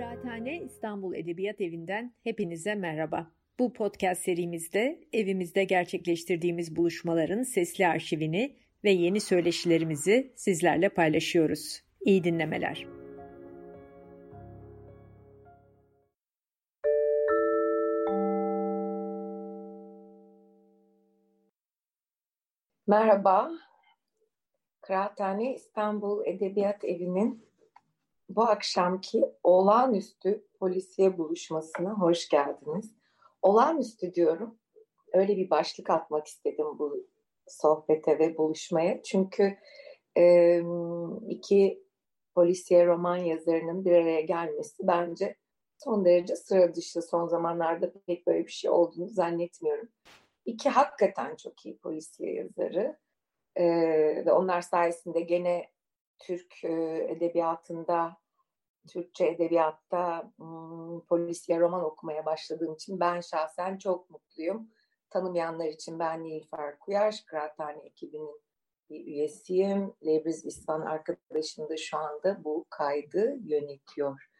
Kıraathane İstanbul Edebiyat Evi'nden hepinize merhaba. Bu podcast serimizde evimizde gerçekleştirdiğimiz buluşmaların sesli arşivini ve yeni söyleşilerimizi sizlerle paylaşıyoruz. İyi dinlemeler. Merhaba, Kıraathane İstanbul Edebiyat Evi'nin bu akşamki olağanüstü polisiye buluşmasına hoş geldiniz. Olağanüstü diyorum. Öyle bir başlık atmak istedim bu sohbete ve buluşmaya. Çünkü iki polisiye roman yazarının bir araya gelmesi bence son derece sıra dışı. Son zamanlarda pek böyle bir şey olduğunu zannetmiyorum. İki hakikaten çok iyi polisiye yazarı e, ve onlar sayesinde gene Türk e, edebiyatında, Türkçe edebiyatta hmm, polisiye roman okumaya başladığım için ben şahsen çok mutluyum. Tanımayanlar için ben Nilüfer Kuyaş, Kıraathane ekibinin bir üyesiyim. Lebriz İsvan arkadaşım da şu anda bu kaydı yönetiyor.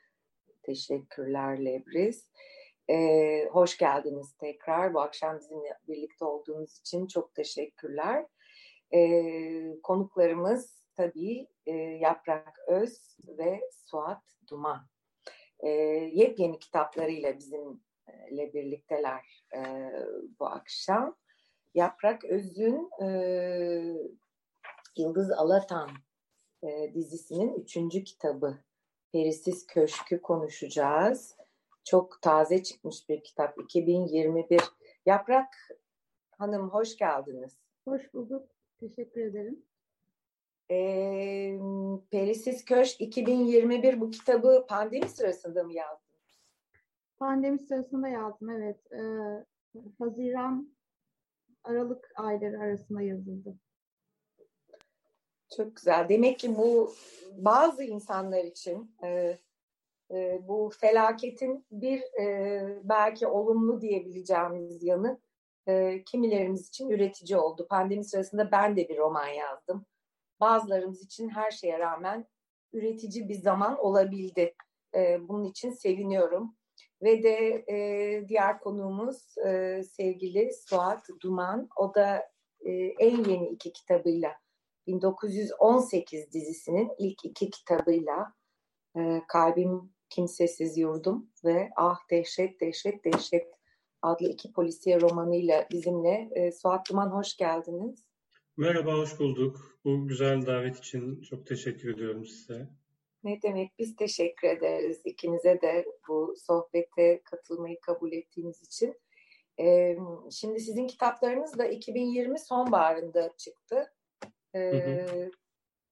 Teşekkürler Lebriz. Ee, hoş geldiniz tekrar. Bu akşam bizimle birlikte olduğunuz için çok teşekkürler. Ee, konuklarımız tabii e, Yaprak Öz ve Suat Duman. E, yepyeni kitaplarıyla bizimle birlikteler e, bu akşam. Yaprak Öz'ün e, Yıldız Alatan e, dizisinin üçüncü kitabı Perisiz Köşkü konuşacağız. Çok taze çıkmış bir kitap 2021. Yaprak Hanım hoş geldiniz. Hoş bulduk. Teşekkür ederim. E, Perisiz Köşk 2021 bu kitabı pandemi sırasında mı yazdınız? Pandemi sırasında yazdım evet. E, Haziran Aralık ayları arasında yazıldı. Çok güzel. Demek ki bu bazı insanlar için e, e, bu felaketin bir e, belki olumlu diyebileceğimiz yanı e, kimilerimiz için üretici oldu. Pandemi sırasında ben de bir roman yazdım. Bazılarımız için her şeye rağmen üretici bir zaman olabildi. E, bunun için seviniyorum. Ve de e, diğer konuğumuz e, sevgili Suat Duman. O da e, en yeni iki kitabıyla 1918 dizisinin ilk iki kitabıyla e, Kalbim Kimsesiz Yurdum ve Ah Dehşet Dehşet Dehşet adlı iki polisiye romanıyla bizimle. E, Suat Duman hoş geldiniz. Merhaba, hoş bulduk. Bu güzel davet için çok teşekkür ediyorum size. Ne demek, biz teşekkür ederiz ikinize de bu sohbete katılmayı kabul ettiğiniz için. Ee, şimdi sizin kitaplarınız da 2020 sonbaharında çıktı. Ee, hı hı.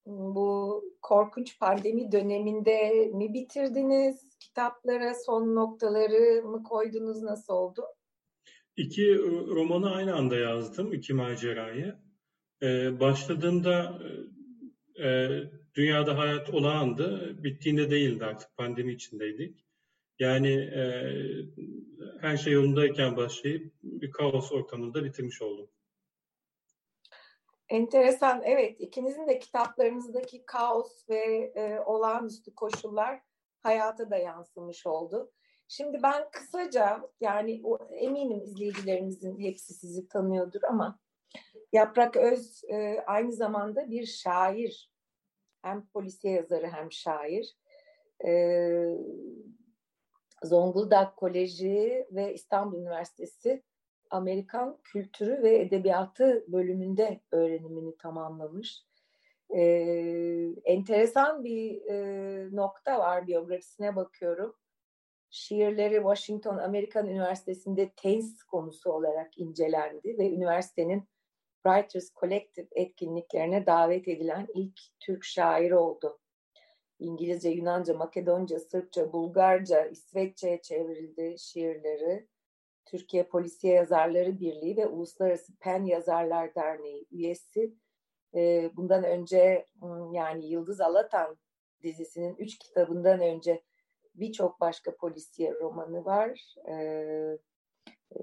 Bu korkunç pandemi döneminde mi bitirdiniz? Kitaplara son noktaları mı koydunuz? Nasıl oldu? İki romanı aynı anda yazdım, iki macerayı. Ee, başladığında e, dünyada hayat olağandı, bittiğinde değildi artık pandemi içindeydik. Yani e, her şey yolundayken başlayıp bir kaos ortamında bitirmiş oldum. Enteresan, evet. ikinizin de kitaplarınızdaki kaos ve e, olağanüstü koşullar hayata da yansımış oldu. Şimdi ben kısaca yani eminim izleyicilerimizin hepsi sizi tanıyordur ama Yaprak Öz e, aynı zamanda bir şair. Hem polisiye yazarı hem şair. E, Zonguldak Koleji ve İstanbul Üniversitesi Amerikan Kültürü ve Edebiyatı bölümünde öğrenimini tamamlamış. E, enteresan bir e, nokta var biyografisine bakıyorum. Şiirleri Washington Amerikan Üniversitesi'nde tez konusu olarak incelendi ve üniversitenin Writers Collective etkinliklerine davet edilen ilk Türk şair oldu. İngilizce, Yunanca, Makedonca, Sırpça, Bulgarca, İsveççe'ye çevrildi şiirleri. Türkiye Polisiye Yazarları Birliği ve Uluslararası Pen Yazarlar Derneği üyesi. E, bundan önce yani Yıldız Alatan dizisinin üç kitabından önce birçok başka polisiye romanı var. E, e,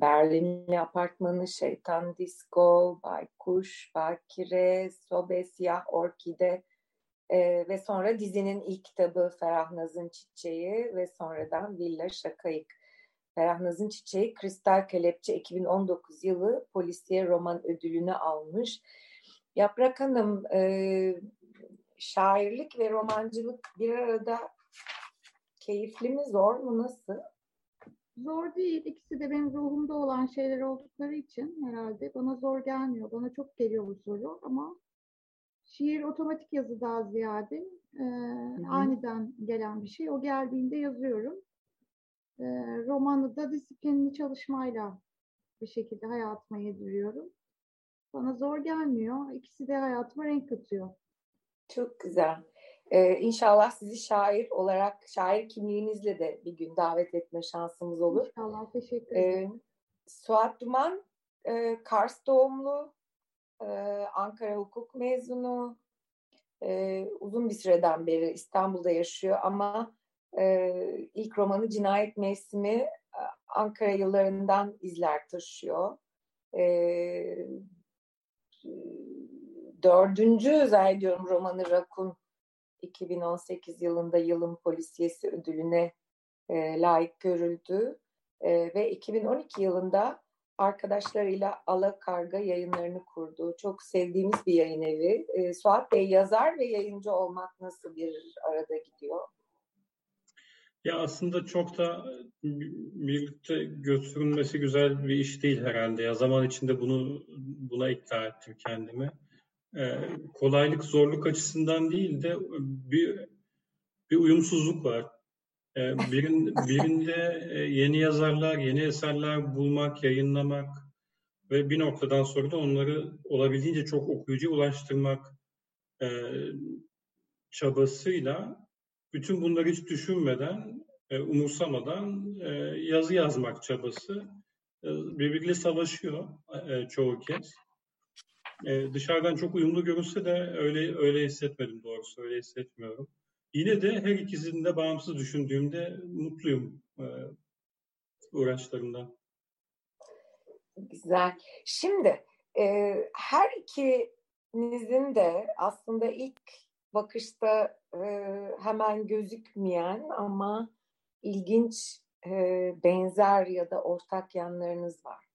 Berlinli Apartmanı, Şeytan Disco, Baykuş, Bakire, Sobe, Siyah Orkide, E, ve sonra dizinin ilk kitabı Ferah Naz'ın Çiçeği ve sonradan Villa Şakayık. Ferah Naz'ın Çiçeği Kristal Kelepçe 2019 yılı polisiye roman ödülünü almış. Yaprak Hanım e, şairlik ve romancılık bir arada keyifli mi zor mu nasıl? Zor değil. İkisi de benim ruhumda olan şeyler oldukları için herhalde bana zor gelmiyor. Bana çok geliyor bu soru ama şiir otomatik yazı daha ziyade e, aniden gelen bir şey. O geldiğinde yazıyorum. E, romanı da disiplinli çalışmayla bir şekilde hayatıma yediriyorum. Bana zor gelmiyor. İkisi de hayatıma renk katıyor. Çok güzel. Ee, inşallah sizi şair olarak, şair kimliğinizle de bir gün davet etme şansımız olur. İnşallah, teşekkür ederim. Ee, Suat Duman, e, Kars doğumlu, e, Ankara hukuk mezunu, e, uzun bir süreden beri İstanbul'da yaşıyor ama e, ilk romanı Cinayet Mevsimi e, Ankara yıllarından izler taşıyor. E, dördüncü zannediyorum romanı Rakun 2018 yılında yılın polisiyesi ödülüne e, layık görüldü e, ve 2012 yılında arkadaşlarıyla Ala Karga yayınlarını kurdu. Çok sevdiğimiz bir yayın evi. E, Suat Bey yazar ve yayıncı olmak nasıl bir arada gidiyor? Ya aslında çok da birlikte götürülmesi güzel bir iş değil herhalde. Ya zaman içinde bunu buna ikna ettim kendimi. Ee, kolaylık zorluk açısından değil de bir bir uyumsuzluk var. Ee, birin, birinde e, yeni yazarlar, yeni eserler bulmak, yayınlamak ve bir noktadan sonra da onları olabildiğince çok okuyucuya ulaştırmak e, çabasıyla bütün bunları hiç düşünmeden, e, umursamadan e, yazı yazmak çabası e, birbiriyle savaşıyor e, çoğu kez. E, dışarıdan çok uyumlu görünse de öyle öyle hissetmedim doğrusu, öyle hissetmiyorum. Yine de her ikisini de bağımsız düşündüğümde mutluyum e, uğraşlarımdan. Güzel. Şimdi e, her ikinizin de aslında ilk bakışta e, hemen gözükmeyen ama ilginç e, benzer ya da ortak yanlarınız var.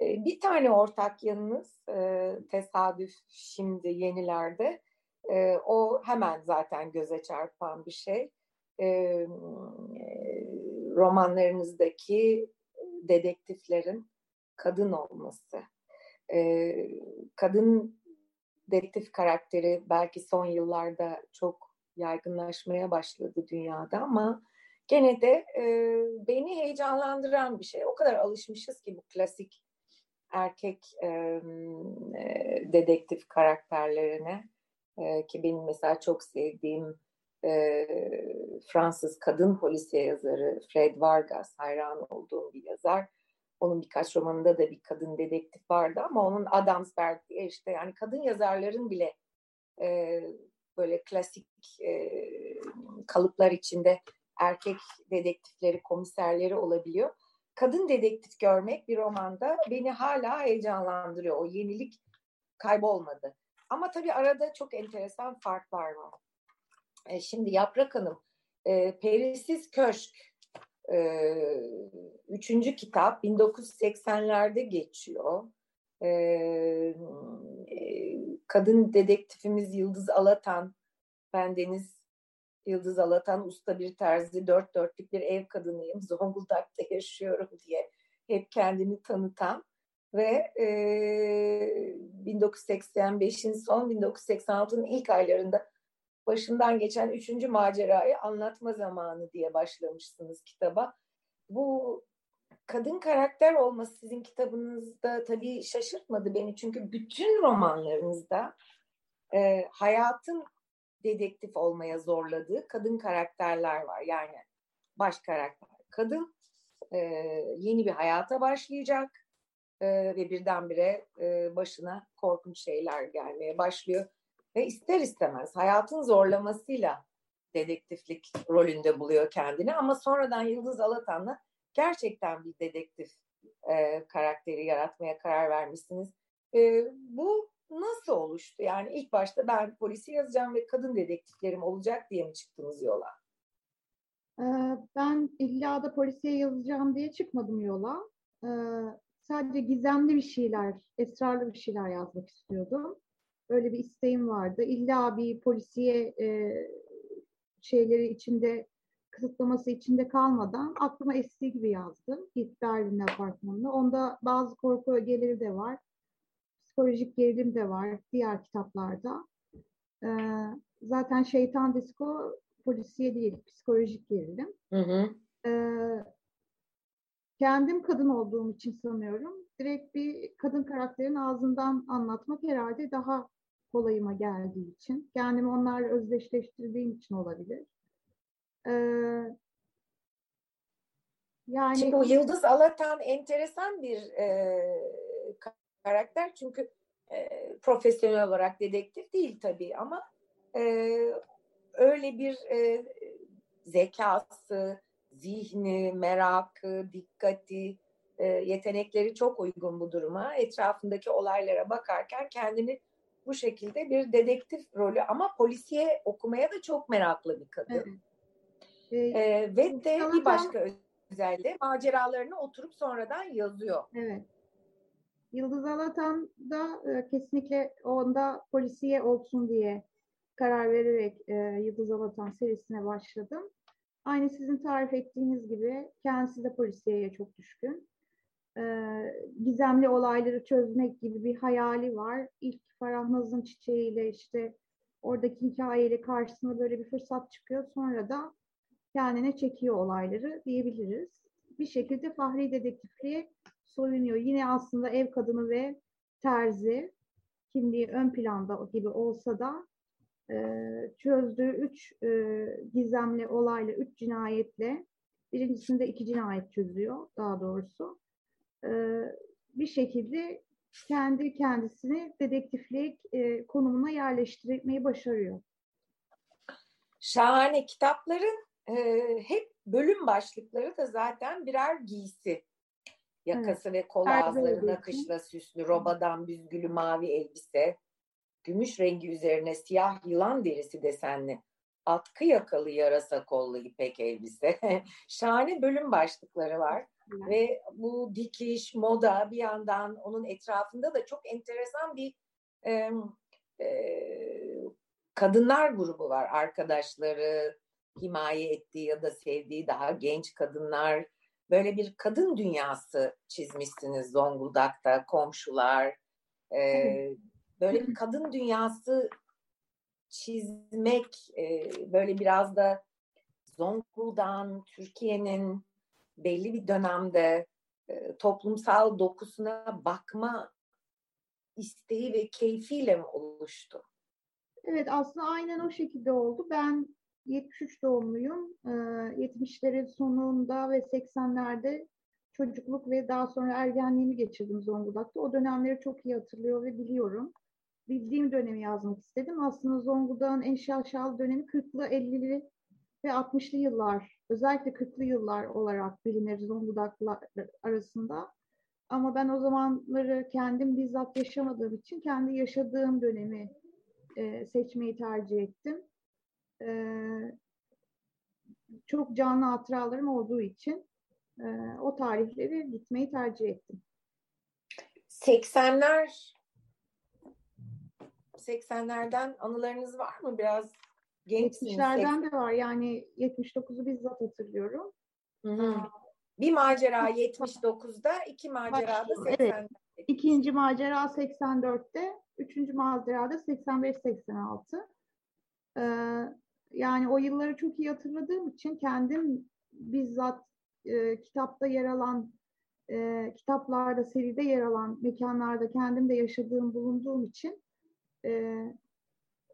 E, bir tane ortak yanınız e, tesadüf şimdi yenilerde e, o hemen zaten göze çarpan bir şey. E, romanlarınızdaki dedektiflerin kadın olması. Kadın dedektif karakteri belki son yıllarda çok yaygınlaşmaya başladı dünyada ama gene de beni heyecanlandıran bir şey. O kadar alışmışız ki bu klasik erkek e, dedektif karakterlerine e, ki benim mesela çok sevdiğim e, Fransız kadın polisiye yazarı Fred Vargas hayran olduğum bir yazar. Onun birkaç romanında da bir kadın dedektif vardı ama onun Adamsberg diye işte yani kadın yazarların bile e, böyle klasik e, kalıplar içinde erkek dedektifleri, komiserleri olabiliyor. Kadın dedektif görmek bir romanda beni hala heyecanlandırıyor. O yenilik kaybolmadı. Ama tabii arada çok enteresan farklar var. E, şimdi Yaprak Hanım, e, Perisiz Köşk, e, üçüncü kitap 1980'lerde geçiyor. E, e, kadın dedektifimiz Yıldız Alatan, ben Deniz Yıldız Alatan, usta bir terzi, dört dörtlük bir ev kadınıyım, Zonguldak'ta yaşıyorum diye hep kendini tanıtan ve e, 1985'in son 1986'nın ilk aylarında başından geçen üçüncü macerayı anlatma zamanı diye başlamışsınız kitaba. Bu kadın karakter olması sizin kitabınızda tabii şaşırtmadı beni çünkü bütün romanlarınızda e, hayatın dedektif olmaya zorladığı kadın karakterler var. Yani baş karakter kadın e, yeni bir hayata başlayacak e, ve birdenbire e, başına korkunç şeyler gelmeye başlıyor. Ve ister istemez hayatın zorlamasıyla dedektiflik rolünde buluyor kendini ama sonradan Yıldız Alatan'la gerçekten bir dedektif e, karakteri yaratmaya karar vermişsiniz. E, bu nasıl oluştu? Yani ilk başta ben polisi yazacağım ve kadın dedektiflerim olacak diye mi çıktınız yola? Ee, ben illa da polisiye yazacağım diye çıkmadım yola. Ee, sadece gizemli bir şeyler, esrarlı bir şeyler yazmak istiyordum. Öyle bir isteğim vardı. İlla bir polisiye e, şeyleri içinde kısıtlaması içinde kalmadan aklıma estiği gibi yazdım. İlk Berlin apartmanını. Onda bazı korku ögeleri de var. Psikolojik gerilim de var diğer kitaplarda. Ee, zaten Şeytan Disko polisiye değil, psikolojik gerilim. Hı hı. Ee, kendim kadın olduğum için sanıyorum. Direkt bir kadın karakterin ağzından anlatmak herhalde daha kolayıma geldiği için. Kendimi onlarla özdeşleştirdiğim için olabilir. Ee, yani Şimdi o Yıldız Alatan enteresan bir e, karakter çünkü e, profesyonel olarak dedektif değil tabii ama e, öyle bir e, zekası, zihni, merakı, dikkati, e, yetenekleri çok uygun bu duruma. Etrafındaki olaylara bakarken kendini bu şekilde bir dedektif rolü ama polisiye okumaya da çok meraklı bir kadın. Evet. Ee, ee, ve de bir başka özelliği maceralarını oturup sonradan yazıyor. Evet. Yıldız Alatan da e, kesinlikle onda polisiye olsun diye karar vererek e, Yıldız Alatan serisine başladım. Aynı sizin tarif ettiğiniz gibi kendisi de polisiyeye çok düşkün. E, gizemli olayları çözmek gibi bir hayali var. İlk Farah Naz'ın çiçeğiyle işte oradaki hikayeyle karşısına böyle bir fırsat çıkıyor. Sonra da kendine çekiyor olayları diyebiliriz. Bir şekilde Fahri dedektifliğe soyunuyor. Yine aslında ev kadını ve terzi kimliği ön planda gibi olsa da e, çözdüğü üç e, gizemli olayla, üç cinayetle birincisinde iki cinayet çözüyor daha doğrusu. E, bir şekilde kendi kendisini dedektiflik e, konumuna yerleştirmeyi başarıyor. Şahane kitapların e, hep bölüm başlıkları da zaten birer giysi. Yakası evet. ve kol ağızları nakışla süslü, robadan büzgülü mavi elbise, gümüş rengi üzerine siyah yılan derisi desenli, atkı yakalı yarasa kollu ipek elbise. Şahane bölüm başlıkları var. Evet. Ve bu dikiş, moda bir yandan onun etrafında da çok enteresan bir e, e, kadınlar grubu var. Arkadaşları, himaye ettiği ya da sevdiği daha genç kadınlar. Böyle bir kadın dünyası çizmişsiniz Zonguldak'ta, komşular. E, böyle bir kadın dünyası çizmek, e, böyle biraz da Zonguldak'ın, Türkiye'nin belli bir dönemde e, toplumsal dokusuna bakma isteği ve keyfiyle mi oluştu? Evet aslında aynen o şekilde oldu. Ben 73 doğumluyum. E, 70'lerin sonunda ve 80'lerde çocukluk ve daha sonra ergenliğimi geçirdim Zonguldak'ta. O dönemleri çok iyi hatırlıyor ve biliyorum. Bildiğim dönemi yazmak istedim. Aslında Zonguldak'ın en şaşalı dönemi 40'lı, 50'li ve 60'lı yıllar, özellikle 40'lı yıllar olarak bilinir Zonguldaklar arasında. Ama ben o zamanları kendim bizzat yaşamadığım için kendi yaşadığım dönemi e, seçmeyi tercih ettim. E, çok canlı hatıralarım olduğu için e, o tarihleri gitmeyi tercih ettim. 80'ler 80'lerden anılarınız var mı? Biraz gençsiniz. 70'lerden de var. Yani 79'u bizzat hatırlıyorum. Hı hı. Bir macera 79'da, iki macera da 80'de. Evet. İkinci macera 84'te, üçüncü macera da 85-86. Ee, yani o yılları çok iyi hatırladığım için kendim bizzat e, kitapta yer alan, e, kitaplarda, seride yer alan mekanlarda kendim de yaşadığım, bulunduğum için e,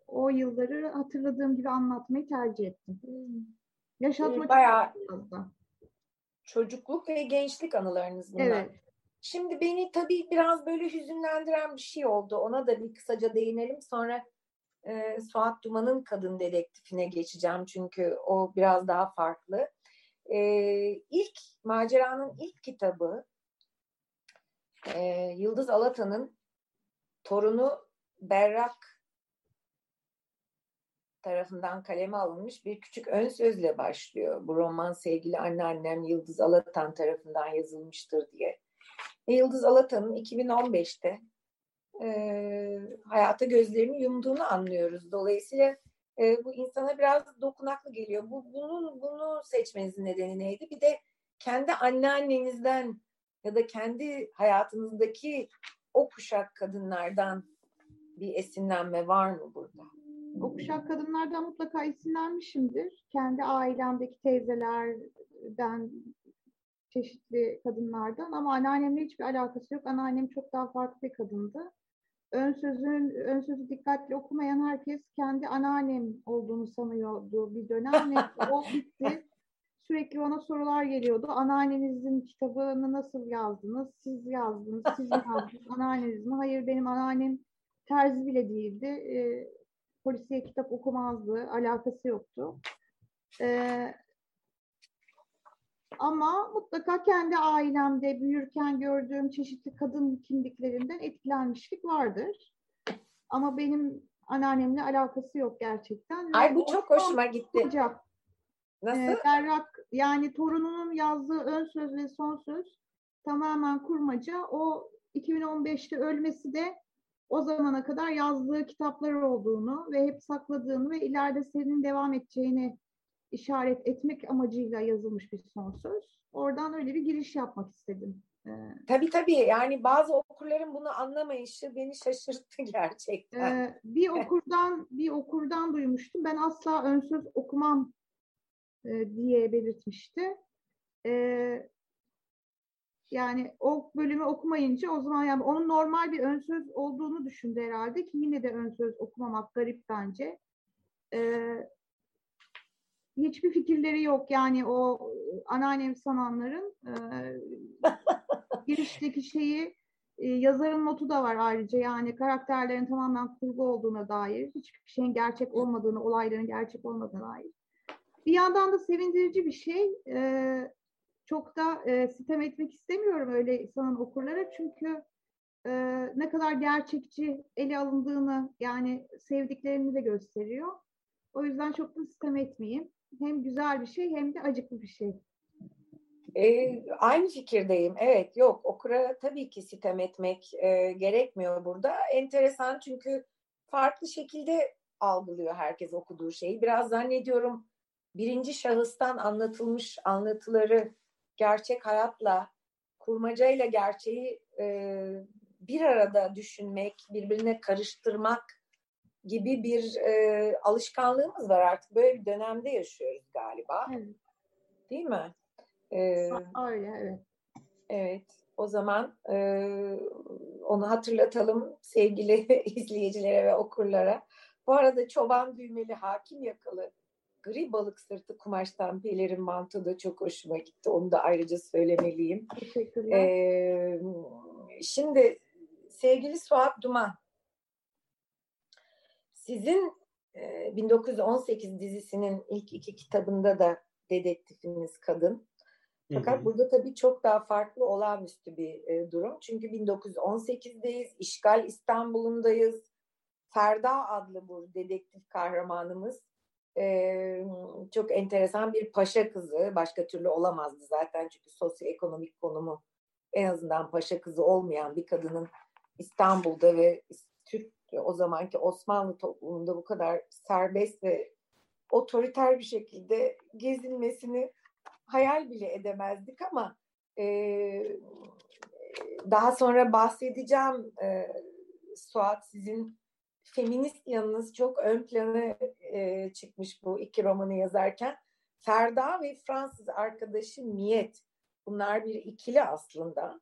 o yılları hatırladığım gibi anlatmayı tercih ettim. Hmm. Yaşatmak Bayağı çocukluk ve gençlik anılarınız bunlar. Evet. Şimdi beni tabii biraz böyle hüzünlendiren bir şey oldu. Ona da bir kısaca değinelim. Sonra e, Suat Duman'ın kadın dedektifine geçeceğim. Çünkü o biraz daha farklı. E, ilk maceranın ilk kitabı e, Yıldız Alatan'ın torunu Berrak tarafından kaleme alınmış bir küçük ön sözle başlıyor. Bu roman sevgili anneannem Yıldız Alatan tarafından yazılmıştır diye. Ve Yıldız Alatan'ın 2015'te e, hayata gözlerini yumduğunu anlıyoruz. Dolayısıyla e, bu insana biraz dokunaklı geliyor. Bu bunun bunu seçmenizin nedeni neydi? Bir de kendi anneannenizden ya da kendi hayatınızdaki o kuşak kadınlardan bir esinlenme var mı burada? O kuşak kadınlardan mutlaka esinlenmişimdir. Kendi ailemdeki teyzelerden, çeşitli kadınlardan ama anneannemle hiçbir alakası yok. Anneannem çok daha farklı bir kadındı. Ön sözün ön sözü dikkatli okumayan herkes kendi anneannem olduğunu sanıyordu bir dönem o bitti. Sürekli ona sorular geliyordu. Anneannenizin kitabını nasıl yazdınız? Siz yazdınız, siz mi yazdınız? Anneanneniz mi? Hayır benim anneannem terzi bile değildi. E, polisiye kitap okumazdı. Alakası yoktu. E, ama mutlaka kendi ailemde büyürken gördüğüm çeşitli kadın kimliklerinden etkilenmişlik vardır. Ama benim anneannemle alakası yok gerçekten. Ay bu çok hoşuma gitti. Hoca, Nasıl? e, Berrak yani torununun yazdığı ön söz ve son söz tamamen kurmaca. O 2015'te ölmesi de o zamana kadar yazdığı kitaplar olduğunu ve hep sakladığını ve ileride serinin devam edeceğini işaret etmek amacıyla yazılmış bir son söz. Oradan öyle bir giriş yapmak istedim. Ee, Tabii tabii yani bazı okurların bunu anlamayışı beni şaşırttı gerçekten. e, bir okurdan bir okurdan duymuştum. Ben asla ön söz okumam e, diye belirtmişti. E, yani o bölümü okumayınca o zaman yani onun normal bir ön söz olduğunu düşündü herhalde ki yine de ön söz okumamak garip bence. Ee, hiçbir fikirleri yok yani o anneannem sananların e, girişteki şeyi e, yazarın notu da var ayrıca yani karakterlerin tamamen kurgu olduğuna dair hiçbir şeyin gerçek olmadığını olayların gerçek olmadığına dair. Bir yandan da sevindirici bir şey. E, çok da e, sitem etmek istemiyorum öyle sanan okurlara çünkü e, ne kadar gerçekçi ele alındığını yani sevdiklerini de gösteriyor. O yüzden çok da sitem etmeyeyim. Hem güzel bir şey hem de acıklı bir şey. Ee, aynı fikirdeyim. Evet, yok okura tabii ki sitem etmek e, gerekmiyor burada. Enteresan çünkü farklı şekilde algılıyor herkes okuduğu şeyi. Biraz zannediyorum birinci şahıstan anlatılmış anlatıları gerçek hayatla, kurmacayla gerçeği e, bir arada düşünmek, birbirine karıştırmak gibi bir e, alışkanlığımız var artık. Böyle bir dönemde yaşıyoruz galiba. Evet. Değil mi? Ee, Öyle evet. evet. O zaman e, onu hatırlatalım sevgili izleyicilere ve okurlara. Bu arada çoban düğmeli hakim yakalı gri balık sırtı kumaştan pelerin mantığı da çok hoşuma gitti. Onu da ayrıca söylemeliyim. Teşekkürler. Ee, şimdi sevgili Suat Duman, sizin e, 1918 dizisinin ilk iki kitabında da dedektifiniz kadın. Fakat Hı hı. burada tabii çok daha farklı olağanüstü bir e, durum. Çünkü 1918'deyiz, işgal İstanbul'undayız. Ferda adlı bu dedektif kahramanımız e, çok enteresan bir paşa kızı. Başka türlü olamazdı zaten çünkü sosyoekonomik konumu en azından paşa kızı olmayan bir kadının İstanbul'da ve Türk o zamanki Osmanlı toplumunda bu kadar serbest ve otoriter bir şekilde gezinmesini hayal bile edemezdik ama e, daha sonra bahsedeceğim e, Suat sizin feminist yanınız çok ön plana e, çıkmış bu iki romanı yazarken. Ferda ve Fransız arkadaşı Miyet. Bunlar bir ikili aslında.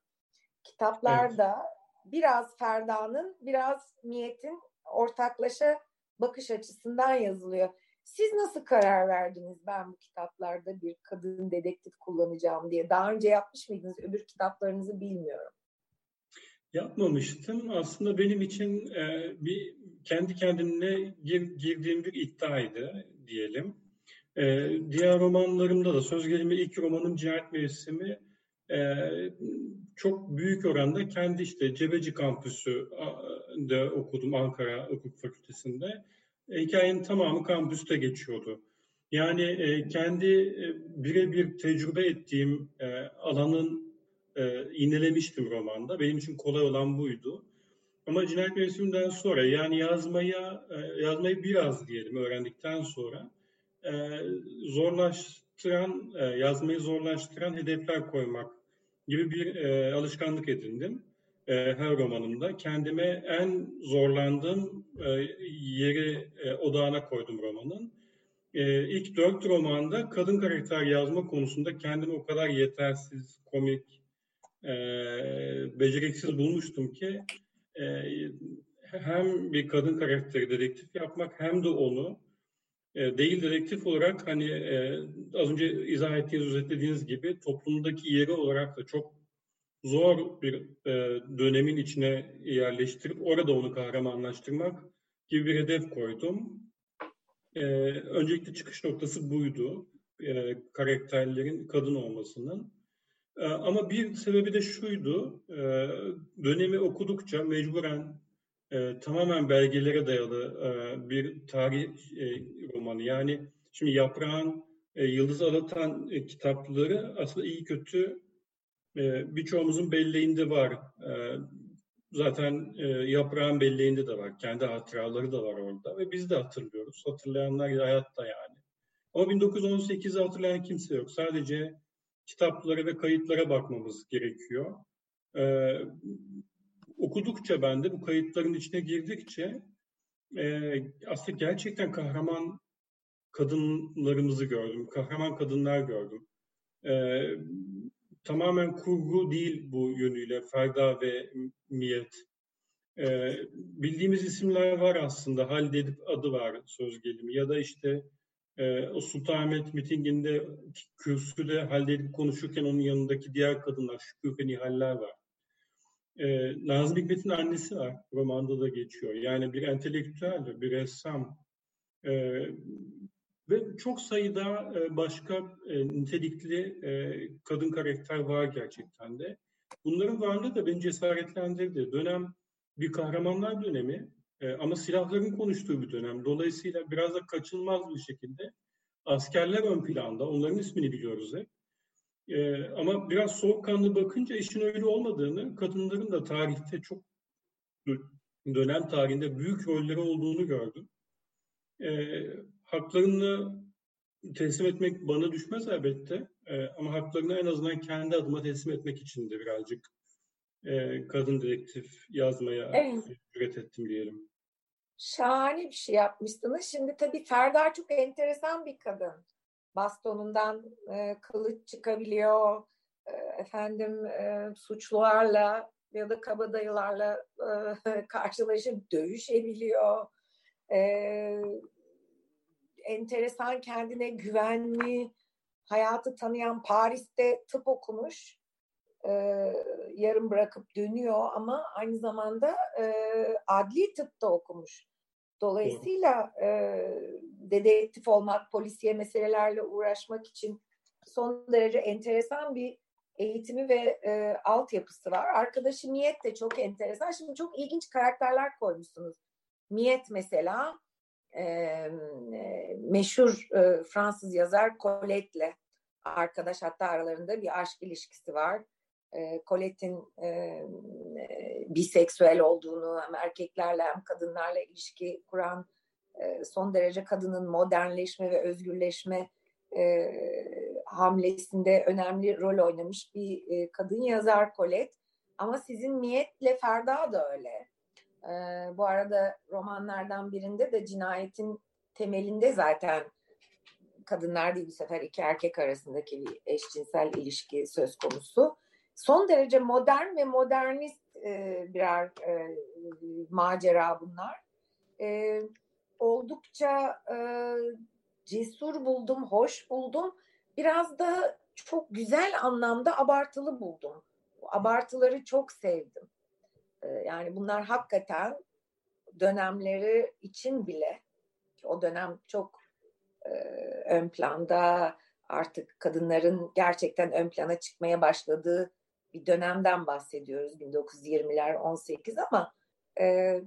Kitaplarda. Biraz Ferda'nın biraz Miyet'in ortaklaşa bakış açısından yazılıyor. Siz nasıl karar verdiniz ben bu kitaplarda bir kadın dedektif kullanacağım diye? Daha önce yapmış mıydınız? Öbür kitaplarınızı bilmiyorum. Yapmamıştım. Aslında benim için e, bir kendi kendimle gir, girdiğim bir iddiaydı diyelim. E, diğer romanlarımda da söz gelimi ilk romanım Cinayet Mevsimi e, çok büyük oranda kendi işte Cebeci kampüsü de okudum Ankara Hukuk Fakültesi'nde. E, hikayenin tamamı kampüste geçiyordu. Yani e, kendi e, birebir tecrübe ettiğim e, alanın e, iğnelemiştim romanda. Benim için kolay olan buydu. Ama cinayet mevsiminden sonra yani yazmaya e, yazmayı biraz diyelim öğrendikten sonra e, zorlaştıran e, yazmayı zorlaştıran hedefler koymak gibi bir e, alışkanlık edindim e, her romanımda. Kendime en zorlandığım e, yeri e, odağına koydum romanın. E, ilk dört romanda kadın karakter yazma konusunda kendimi o kadar yetersiz, komik, e, beceriksiz bulmuştum ki e, hem bir kadın karakteri dedektif yapmak hem de onu değil dedektif olarak hani e, az önce izah ettiğiniz, özetlediğiniz gibi toplumdaki yeri olarak da çok zor bir e, dönemin içine yerleştirip orada onu kahramanlaştırmak gibi bir hedef koydum. E, öncelikle çıkış noktası buydu. E, karakterlerin kadın olmasının. E, ama bir sebebi de şuydu. E, dönemi okudukça mecburen e, tamamen belgelere dayalı e, bir tarih e, romanı. Yani şimdi Yaprağın e, Yıldız Alatan e, kitapları aslında iyi kötü e, birçoğumuzun belleğinde var. E, zaten e, Yaprağın belleğinde de var. Kendi hatıraları da var orada ve biz de hatırlıyoruz. Hatırlayanlar hayatta yani. Ama 1918'i hatırlayan kimse yok. Sadece kitaplara ve kayıtlara bakmamız gerekiyor. Ee, okudukça ben de bu kayıtların içine girdikçe e, aslında gerçekten kahraman kadınlarımızı gördüm. Kahraman kadınlar gördüm. E, tamamen kurgu değil bu yönüyle Ferda ve Miyet. E, bildiğimiz isimler var aslında. Halide Edip adı var söz gelimi. Ya da işte e, o Sultanahmet mitinginde kürsüde Halide Edip konuşurken onun yanındaki diğer kadınlar, Şükür ve Nihaller var e, Nazım Hikmet'in annesi var. Romanda da geçiyor. Yani bir entelektüel, bir ressam. E, ve çok sayıda e, başka e, nitelikli e, kadın karakter var gerçekten de. Bunların varlığı da beni cesaretlendirdi. Dönem bir kahramanlar dönemi e, ama silahların konuştuğu bir dönem. Dolayısıyla biraz da kaçınılmaz bir şekilde askerler ön planda. Onların ismini biliyoruz hep. E, ama biraz soğukkanlı bakınca işin öyle olmadığını, kadınların da tarihte çok dönem tarihinde büyük rolleri olduğunu gördüm. E, haklarını teslim etmek bana düşmez elbette. E, ama haklarını en azından kendi adıma teslim etmek için de birazcık e, kadın dedektif yazmaya evet. ettim diyelim. Şahane bir şey yapmışsınız. Şimdi tabii Ferda çok enteresan bir kadın bastonundan e, kılıç çıkabiliyor, e, efendim e, suçlularla ya da kabadayılarla e, karşılaşıp dövüşebiliyor. E, enteresan kendine güvenli, hayatı tanıyan Paris'te tıp okumuş. E, yarım bırakıp dönüyor ama aynı zamanda e, adli tıpta okumuş. Dolayısıyla e, dedektif olmak, polisiye meselelerle uğraşmak için son derece enteresan bir eğitimi ve e, altyapısı var. Arkadaşı Miyet de çok enteresan. Şimdi çok ilginç karakterler koymuşsunuz. Miyet mesela e, meşhur e, Fransız yazar Colette'le arkadaş hatta aralarında bir aşk ilişkisi var. E, Colette'in e, biseksüel olduğunu hem erkeklerle hem kadınlarla ilişki kuran e, son derece kadının modernleşme ve özgürleşme e, hamlesinde önemli rol oynamış bir e, kadın yazar Colette. Ama sizin Niyet'le Ferda da öyle. E, bu arada romanlardan birinde de cinayetin temelinde zaten kadınlar değil bu sefer iki erkek arasındaki bir eşcinsel ilişki söz konusu. Son derece modern ve modernist e, birer e, macera bunlar. E, oldukça e, cesur buldum, hoş buldum. Biraz da çok güzel anlamda abartılı buldum. Bu abartıları çok sevdim. E, yani bunlar hakikaten dönemleri için bile o dönem çok e, ön planda artık kadınların gerçekten ön plana çıkmaya başladığı bir dönemden bahsediyoruz 1920'ler 18 ama e,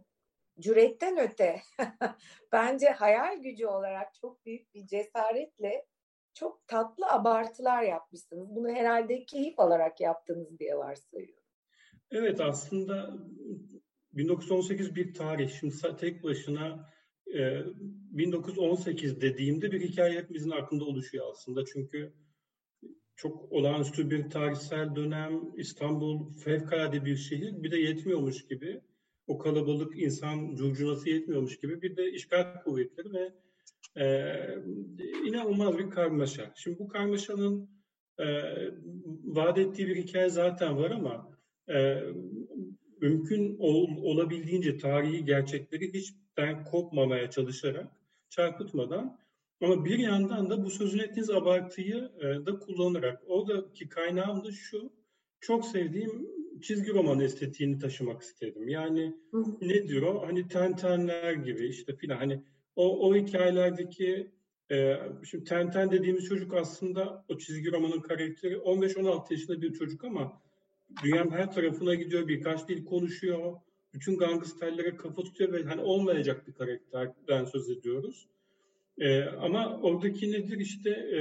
cüretten öte bence hayal gücü olarak çok büyük bir cesaretle çok tatlı abartılar yapmışsınız. Bunu herhalde keyif alarak yaptınız diye varsayıyorum. Evet aslında 1918 bir tarih. Şimdi tek başına e, 1918 dediğimde bir hikaye hepimizin aklında oluşuyor aslında. Çünkü çok olağanüstü bir tarihsel dönem. İstanbul fevkalade bir şehir. Bir de yetmiyormuş gibi o kalabalık insan curcunası yetmiyormuş gibi bir de işgal kuvvetleri ve e, inanılmaz bir karmaşa. Şimdi bu karmaşanın e, vaat ettiği bir hikaye zaten var ama e, mümkün ol, olabildiğince tarihi gerçekleri hiçten kopmamaya çalışarak, çarpıtmadan ama bir yandan da bu sözün ettiğiniz abartıyı e, da kullanarak oradaki kaynağım da şu, çok sevdiğim çizgi roman estetiğini taşımak istedim. Yani hı ne diyor o? Hani tentenler gibi işte filan hani o, o hikayelerdeki e, şimdi Tenten dediğimiz çocuk aslında o çizgi romanın karakteri 15-16 yaşında bir çocuk ama dünyanın her tarafına gidiyor, birkaç dil konuşuyor, bütün gangsterlere kafa tutuyor ve hani olmayacak bir karakterden söz ediyoruz. E, ama oradaki nedir işte e,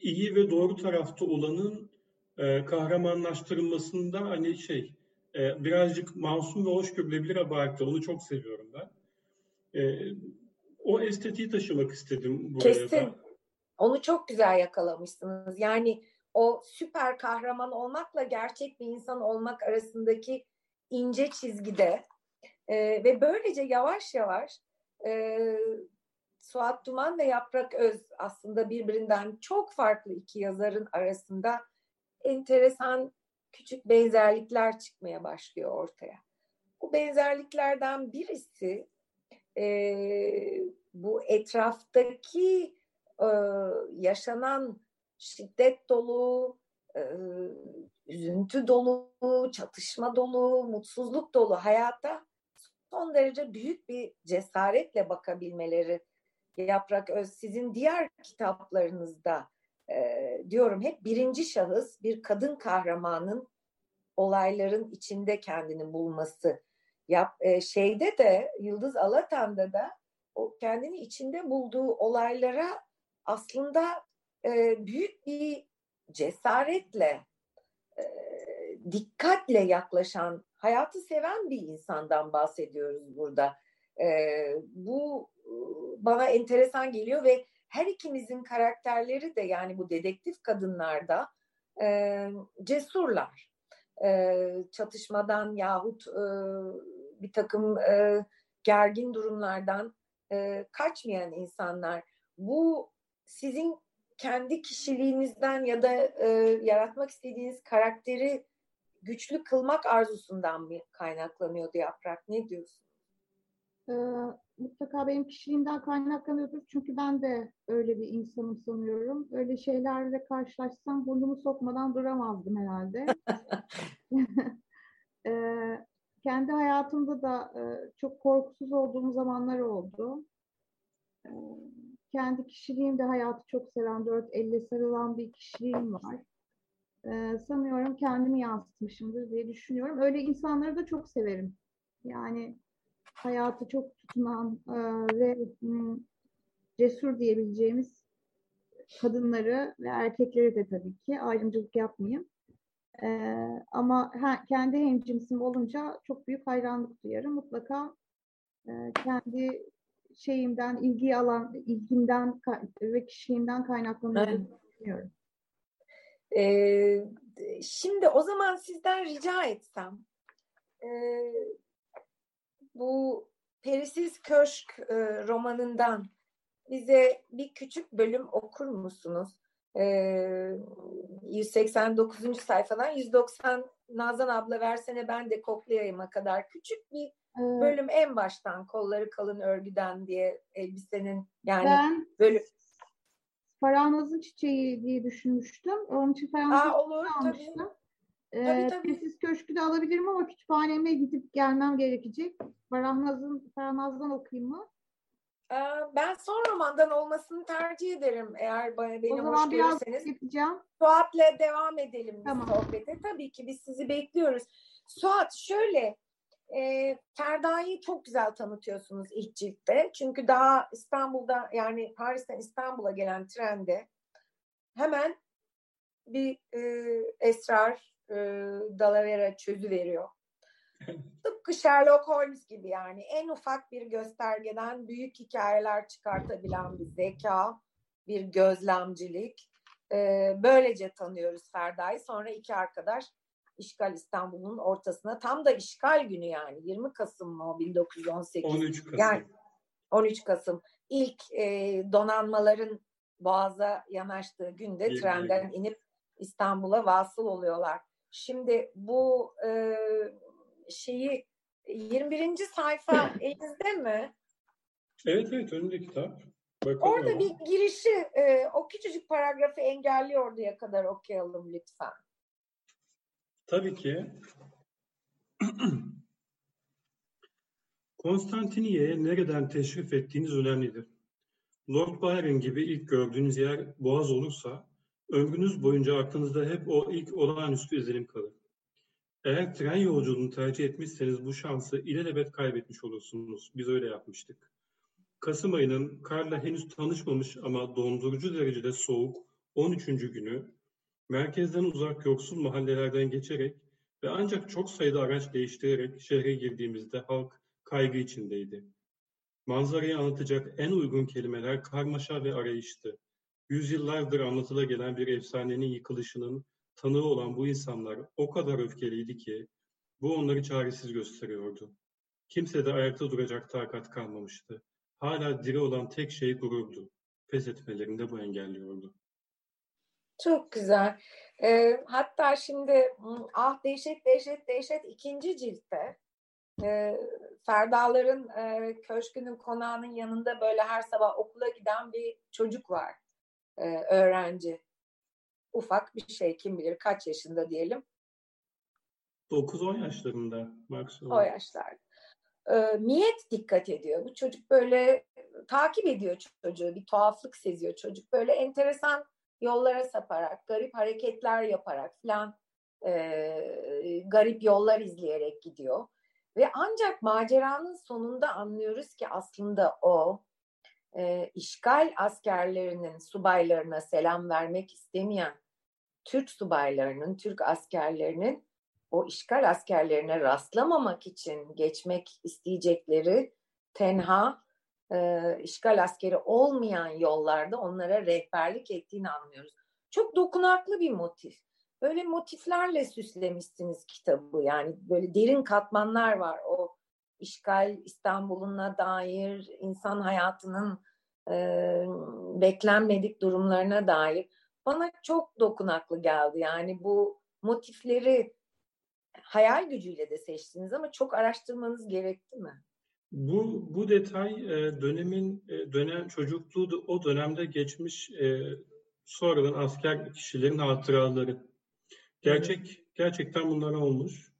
iyi ve doğru tarafta olanın e, kahramanlaştırılmasında hani şey e, birazcık masum ve hoş görülebilir abartı. Onu çok seviyorum ben. E, o estetiği taşımak istedim buraya Kesin. Da. Onu çok güzel yakalamışsınız. Yani o süper kahraman olmakla gerçek bir insan olmak arasındaki ince çizgide e, ve böylece yavaş yavaş e, Suat Duman ve Yaprak Öz aslında birbirinden çok farklı iki yazarın arasında enteresan küçük benzerlikler çıkmaya başlıyor ortaya. Bu benzerliklerden birisi e, bu etraftaki e, yaşanan şiddet dolu, e, üzüntü dolu, çatışma dolu, mutsuzluk dolu hayata son derece büyük bir cesaretle bakabilmeleri. Yaprak Öz sizin diğer kitaplarınızda e, diyorum hep birinci şahıs bir kadın kahramanın olayların içinde kendini bulması. Yap, e, şeyde de Yıldız Alatan'da da o kendini içinde bulduğu olaylara aslında e, büyük bir cesaretle, e, dikkatle yaklaşan, hayatı seven bir insandan bahsediyoruz burada. E, bu bana enteresan geliyor ve her ikimizin karakterleri de yani bu dedektif kadınlarda e, cesurlar. E, çatışmadan yahut e, bir takım e, gergin durumlardan e, kaçmayan insanlar. Bu sizin kendi kişiliğinizden ya da e, yaratmak istediğiniz karakteri güçlü kılmak arzusundan mı kaynaklanıyordu Yaprak? Ne diyorsun? Ee, mutlaka benim kişiliğimden kaynaklanıyordur. Çünkü ben de öyle bir insanım sanıyorum. Öyle şeylerle karşılaşsam burnumu sokmadan duramazdım herhalde. ee, kendi hayatımda da e, çok korkusuz olduğum zamanlar oldu. Ee, kendi kişiliğim de hayatı çok seven, dört elle sarılan bir kişiliğim var. Ee, sanıyorum kendimi yansıtmışımdır diye düşünüyorum. Öyle insanları da çok severim. Yani hayatı çok tutunan e, ve cesur diyebileceğimiz kadınları ve erkekleri de tabii ki ayrımcılık yapmayayım. E, ama ha, kendi hemcinsim olunca çok büyük hayranlık duyarım. Mutlaka e, kendi şeyimden, ilgi alan, ilgimden ve kişiliğimden kaynaklandığını düşünüyorum. Ee, şimdi o zaman sizden rica etsem e, Perisiz Köşk e, romanından bize bir küçük bölüm okur musunuz? E, 189. sayfadan 190 Nazan abla versene ben de koklayayım'a kadar küçük bir bölüm en baştan kolları kalın örgüden diye elbisenin yani ben bölüm. Faranaz'ın çiçeği diye düşünmüştüm. Onun için Faranaz'ın olur, almıştım. Tabii. Tabii, tabii. Sessiz Köşkü de alabilirim ama kütüphaneme gidip gelmem gerekecek. Farahnaz'ın Farahnaz'dan okuyayım mı? Ee, ben son romandan olmasını tercih ederim eğer beni o hoş biraz görürseniz. yapacağım. Suat'la devam edelim biz Tamam. sohbete. Tabii ki biz sizi bekliyoruz. Suat şöyle e, Ferda'yı çok güzel tanıtıyorsunuz ilk ciltte. Çünkü daha İstanbul'da yani Paris'ten İstanbul'a gelen trende hemen bir e, esrar e, Dalavera çözü veriyor. Tıpkı Sherlock Holmes gibi yani en ufak bir göstergeden büyük hikayeler çıkartabilen bir zeka, bir gözlemcilik. Ee, böylece tanıyoruz Ferda'yı. Sonra iki arkadaş İşgal İstanbul'un ortasına tam da işgal günü yani 20 Kasım mı o 1918? 13 Kasım. Yani 13 Kasım ilk e, donanmaların Boğaz'a yanaştığı günde Bir trenden inip İstanbul'a vasıl oluyorlar. Şimdi bu e, şeyi 21. sayfa elinizde mi? Evet evet önümde kitap. Bakalım Orada ama. bir girişi e, o küçücük paragrafı engelliyor diye kadar okuyalım lütfen. Tabii ki. Konstantiniye'ye nereden teşrif ettiğiniz önemlidir. Lord Byron gibi ilk gördüğünüz yer Boğaz olursa, ömrünüz boyunca aklınızda hep o ilk olağanüstü izlenim kalır. Eğer tren yolculuğunu tercih etmişseniz bu şansı ilelebet kaybetmiş olursunuz. Biz öyle yapmıştık. Kasım ayının karla henüz tanışmamış ama dondurucu derecede soğuk 13. günü merkezden uzak yoksul mahallelerden geçerek ve ancak çok sayıda araç değiştirerek şehre girdiğimizde halk kaygı içindeydi. Manzarayı anlatacak en uygun kelimeler karmaşa ve arayıştı. Yüzyıllardır anlatıla gelen bir efsanenin yıkılışının tanığı olan bu insanlar o kadar öfkeliydi ki bu onları çaresiz gösteriyordu. Kimse de ayakta duracak takat kalmamıştı. Hala diri olan tek şey gururdu. Pes etmelerini de bu engelliyordu. Çok güzel. E, hatta şimdi ah dehşet dehşet dehşet ikinci ciltte e, Ferdaların e, köşkünün konağının yanında böyle her sabah okula giden bir çocuk var. E, öğrenci. Ufak bir şey kim bilir kaç yaşında diyelim. 9-10 yaşlarında maksimum. O yaşlarda. E, niyet dikkat ediyor. Bu çocuk böyle takip ediyor çocuğu. Bir tuhaflık seziyor çocuk. Böyle enteresan yollara saparak, garip hareketler yaparak falan e, garip yollar izleyerek gidiyor. Ve ancak maceranın sonunda anlıyoruz ki aslında o e, işgal askerlerinin subaylarına selam vermek istemeyen Türk subaylarının, Türk askerlerinin o işgal askerlerine rastlamamak için geçmek isteyecekleri tenha e, işgal askeri olmayan yollarda onlara rehberlik ettiğini anlıyoruz. Çok dokunaklı bir motif. Böyle motiflerle süslemişsiniz kitabı. Yani böyle derin katmanlar var. O işgal İstanbul'una dair, insan hayatının e, beklenmedik durumlarına dair. Bana çok dokunaklı geldi. Yani bu motifleri hayal gücüyle de seçtiniz ama çok araştırmanız gerekti mi? Bu bu detay e, dönemin e, dönem çocukluğu o dönemde geçmiş e, sonradan asker kişilerin hatıraları. Gerçek gerçekten bunlar olmuş.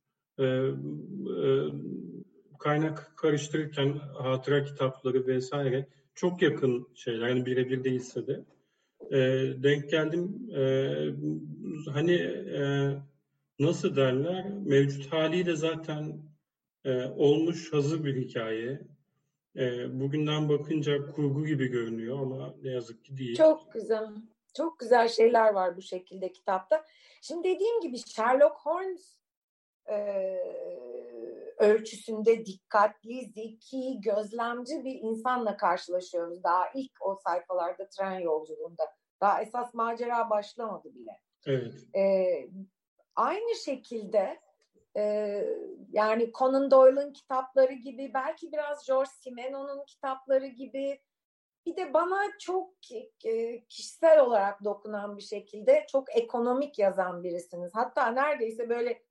Kaynak karıştırırken hatıra kitapları vesaire çok yakın şeyler yani birebir değilse de denk geldim hani nasıl derler mevcut haliyle zaten e, olmuş hazır bir hikaye. E, bugünden bakınca kurgu gibi görünüyor ama ne yazık ki değil. Çok güzel. Çok güzel şeyler var bu şekilde kitapta. Şimdi dediğim gibi Sherlock Holmes e, ölçüsünde dikkatli, zeki, gözlemci bir insanla karşılaşıyoruz. Daha ilk o sayfalarda tren yolculuğunda. Daha esas macera başlamadı bile. Evet. E, aynı şekilde ee, yani Conan Doyle'ın kitapları gibi belki biraz George Simenon'un kitapları gibi bir de bana çok kişisel olarak dokunan bir şekilde çok ekonomik yazan birisiniz. Hatta neredeyse böyle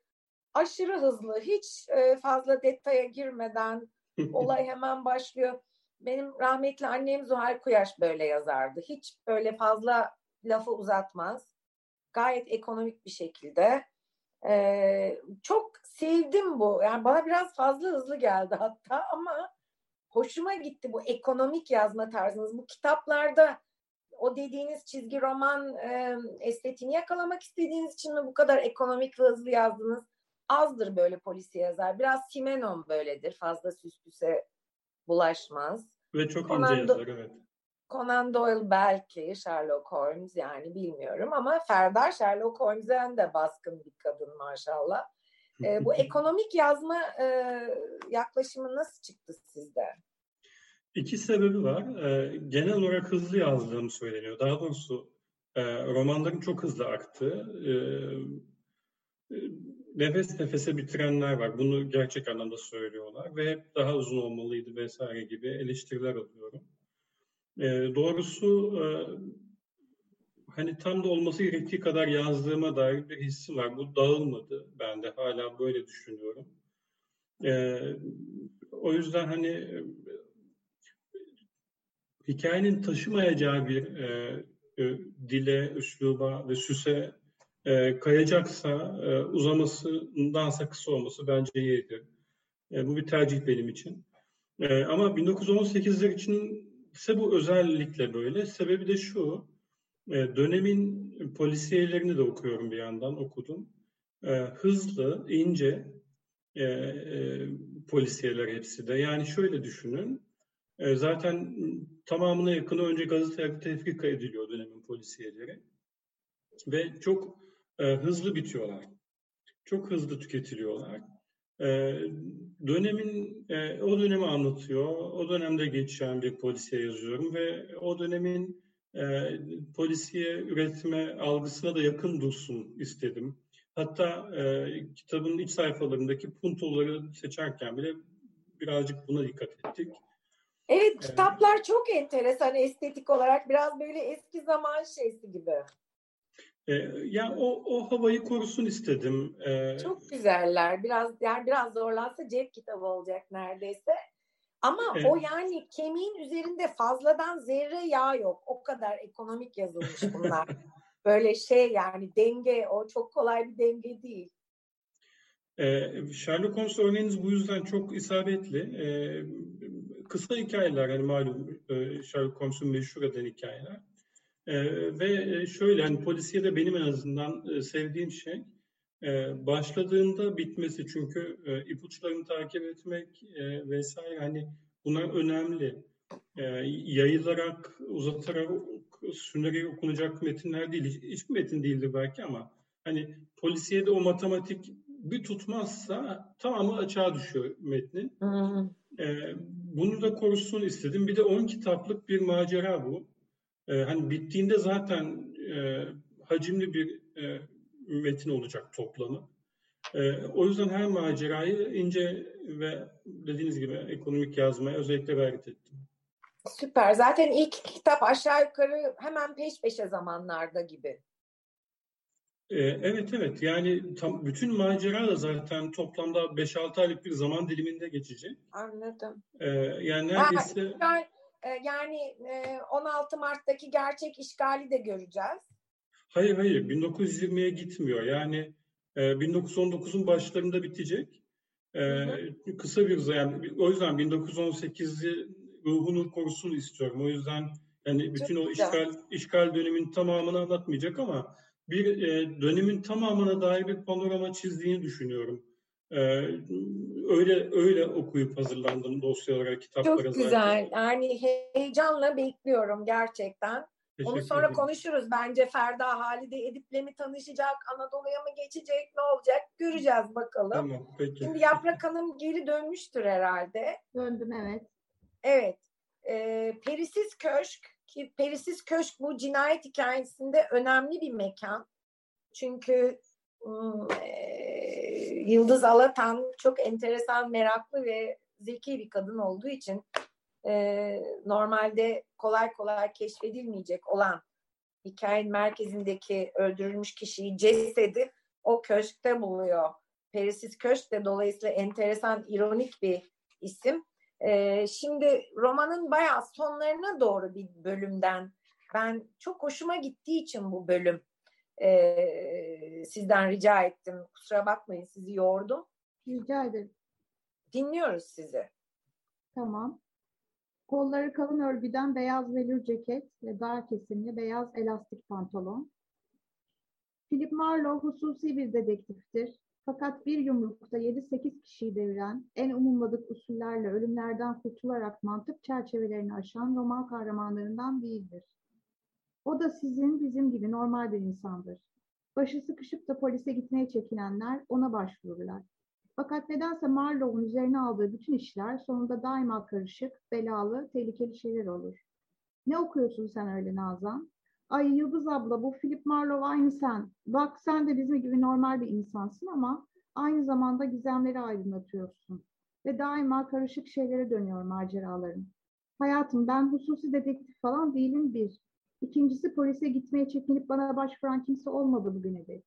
aşırı hızlı hiç fazla detaya girmeden olay hemen başlıyor. Benim rahmetli annem Zuhal Kuyaş böyle yazardı. Hiç böyle fazla lafı uzatmaz. Gayet ekonomik bir şekilde ee, çok sevdim bu. Yani bana biraz fazla hızlı geldi hatta ama hoşuma gitti bu ekonomik yazma tarzınız. Bu kitaplarda o dediğiniz çizgi roman e, estetiğini yakalamak istediğiniz için mi bu kadar ekonomik ve hızlı yazdınız? Azdır böyle polisi yazar. Biraz Simenon böyledir. Fazla süslüse bulaşmaz. Ve çok Conan ince yazar evet. Conan Doyle belki Sherlock Holmes yani bilmiyorum ama Ferda Sherlock Holmes'en de baskın bir kadın maşallah. E, bu ekonomik yazma e, yaklaşımı nasıl çıktı sizde? İki sebebi var. E, genel olarak hızlı yazdığım söyleniyor. Daha doğrusu e, romanlarım çok hızlı aktı. E, e, nefes nefese bitirenler var. Bunu gerçek anlamda söylüyorlar ve hep daha uzun olmalıydı vesaire gibi eleştiriler alıyorum. E, doğrusu e, hani tam da olması gerektiği kadar yazdığıma dair bir hissim var. Bu dağılmadı. Ben de hala böyle düşünüyorum. E, o yüzden hani e, hikayenin taşımayacağı bir e, e, dile, üsluba ve süse e, kayacaksa e, uzamasındansa kısa olması bence iyidir. E, bu bir tercih benim için. E, ama 1918'ler için ise bu özellikle böyle. Sebebi de şu, e, dönemin polisiyelerini de okuyorum bir yandan, okudum. E, hızlı, ince e, e, polisiyeler hepsi de. Yani şöyle düşünün, e, zaten tamamına yakını önce gazetede tefrika ediliyor dönemin polisiyeleri. Ve çok e, hızlı bitiyorlar. Çok hızlı tüketiliyorlar. E, dönemin, e, o dönemi anlatıyor. O dönemde geçen bir polisiye yazıyorum ve o dönemin e, polisiye üretme algısına da yakın dursun istedim. Hatta e, kitabın iç sayfalarındaki puntoları seçerken bile birazcık buna dikkat ettik. Evet, kitaplar ee, çok enteresan estetik olarak. Biraz böyle eski zaman şeysi gibi. E, yani o, o havayı korusun istedim. E, çok güzeller. Biraz yani biraz zorlansa cep kitabı olacak neredeyse. Ama evet. o yani kemiğin üzerinde fazladan zerre yağ yok. O kadar ekonomik yazılmış bunlar. Böyle şey yani denge o çok kolay bir denge değil. Ee, Sherlock Holmes örneğiniz bu yüzden çok isabetli. Ee, kısa hikayeler yani malum e, Sherlock Holmes'un meşhur eden hikayeler. E, ve şöyle hani polisiye de benim en azından e, sevdiğim şey e, başladığında bitmesi çünkü e, ipuçlarını takip etmek e, vesaire hani bunlar önemli. E, yayılarak, uzatarak, sünerek okunacak metinler değil. Hiçbir metin değildir belki ama hani polisiye de o matematik bir tutmazsa tamamı açığa düşüyor metnin. Hmm. E, bunu da korusun istedim. Bir de 10 kitaplık bir macera bu. E, hani bittiğinde zaten e, hacimli bir e, metin olacak toplamı. E, o yüzden her macerayı ince ve dediğiniz gibi ekonomik yazmaya özellikle gayret ettim. Süper. Zaten ilk kitap aşağı yukarı hemen peş peşe zamanlarda gibi. Ee, evet evet yani tam bütün macera da zaten toplamda 5-6 aylık bir zaman diliminde geçecek. Anladım. Ee, yani neredeyse... Ha, e, yani 16 e, Mart'taki gerçek işgali de göreceğiz. Hayır hayır 1920'ye gitmiyor. Yani 1919'un e, başlarında bitecek. Kısa bir yani o yüzden 1918'i ruhunu korusun istiyorum. O yüzden yani bütün Çok o güzel. işgal işgal dönemin tamamını anlatmayacak ama bir dönemin tamamına dair bir panorama çizdiğini düşünüyorum. Ee, öyle öyle okuyup hazırlandım dosyalara, kitaplara. Çok güzel. Zaten. Yani heyecanla bekliyorum gerçekten. Teşekkür Onu sonra ederim. konuşuruz. Bence Ferda Halide Edip'le mi tanışacak, Anadolu'ya mı geçecek, ne olacak göreceğiz bakalım. Tamam, peki. Şimdi Yaprak Hanım geri dönmüştür herhalde. Döndüm evet. Evet. Ee, Perisiz Köşk ki Perisiz Köşk bu cinayet hikayesinde önemli bir mekan. Çünkü Yıldız Alatan çok enteresan, meraklı ve zeki bir kadın olduğu için normalde kolay kolay keşfedilmeyecek olan hikayenin merkezindeki öldürülmüş kişiyi cesedi o köşkte buluyor. Perisiz Köşk de dolayısıyla enteresan, ironik bir isim. Ee, şimdi romanın bayağı sonlarına doğru bir bölümden ben çok hoşuma gittiği için bu bölüm e, sizden rica ettim. Kusura bakmayın sizi yordum. Rica ederim. Dinliyoruz sizi. Tamam. Kolları kalın örgüden beyaz velür ceket ve dar kesimli beyaz elastik pantolon. Philip Marlowe hususi bir dedektiftir. Fakat bir yumrukta 7-8 kişiyi deviren, en umulmadık usullerle ölümlerden kurtularak mantık çerçevelerini aşan roman kahramanlarından değildir. O da sizin, bizim gibi normal bir insandır. Başı sıkışıp da polise gitmeye çekinenler ona başvururlar. Fakat nedense Marlowe'un üzerine aldığı bütün işler sonunda daima karışık, belalı, tehlikeli şeyler olur. Ne okuyorsun sen öyle Nazan? Ay Yıldız abla bu Philip Marlowe aynı sen. Bak sen de bizim gibi normal bir insansın ama aynı zamanda gizemleri aydınlatıyorsun. Ve daima karışık şeylere dönüyor maceraların. Hayatım ben hususi dedektif falan değilim bir. İkincisi polise gitmeye çekinip bana başvuran kimse olmadı bugüne dek.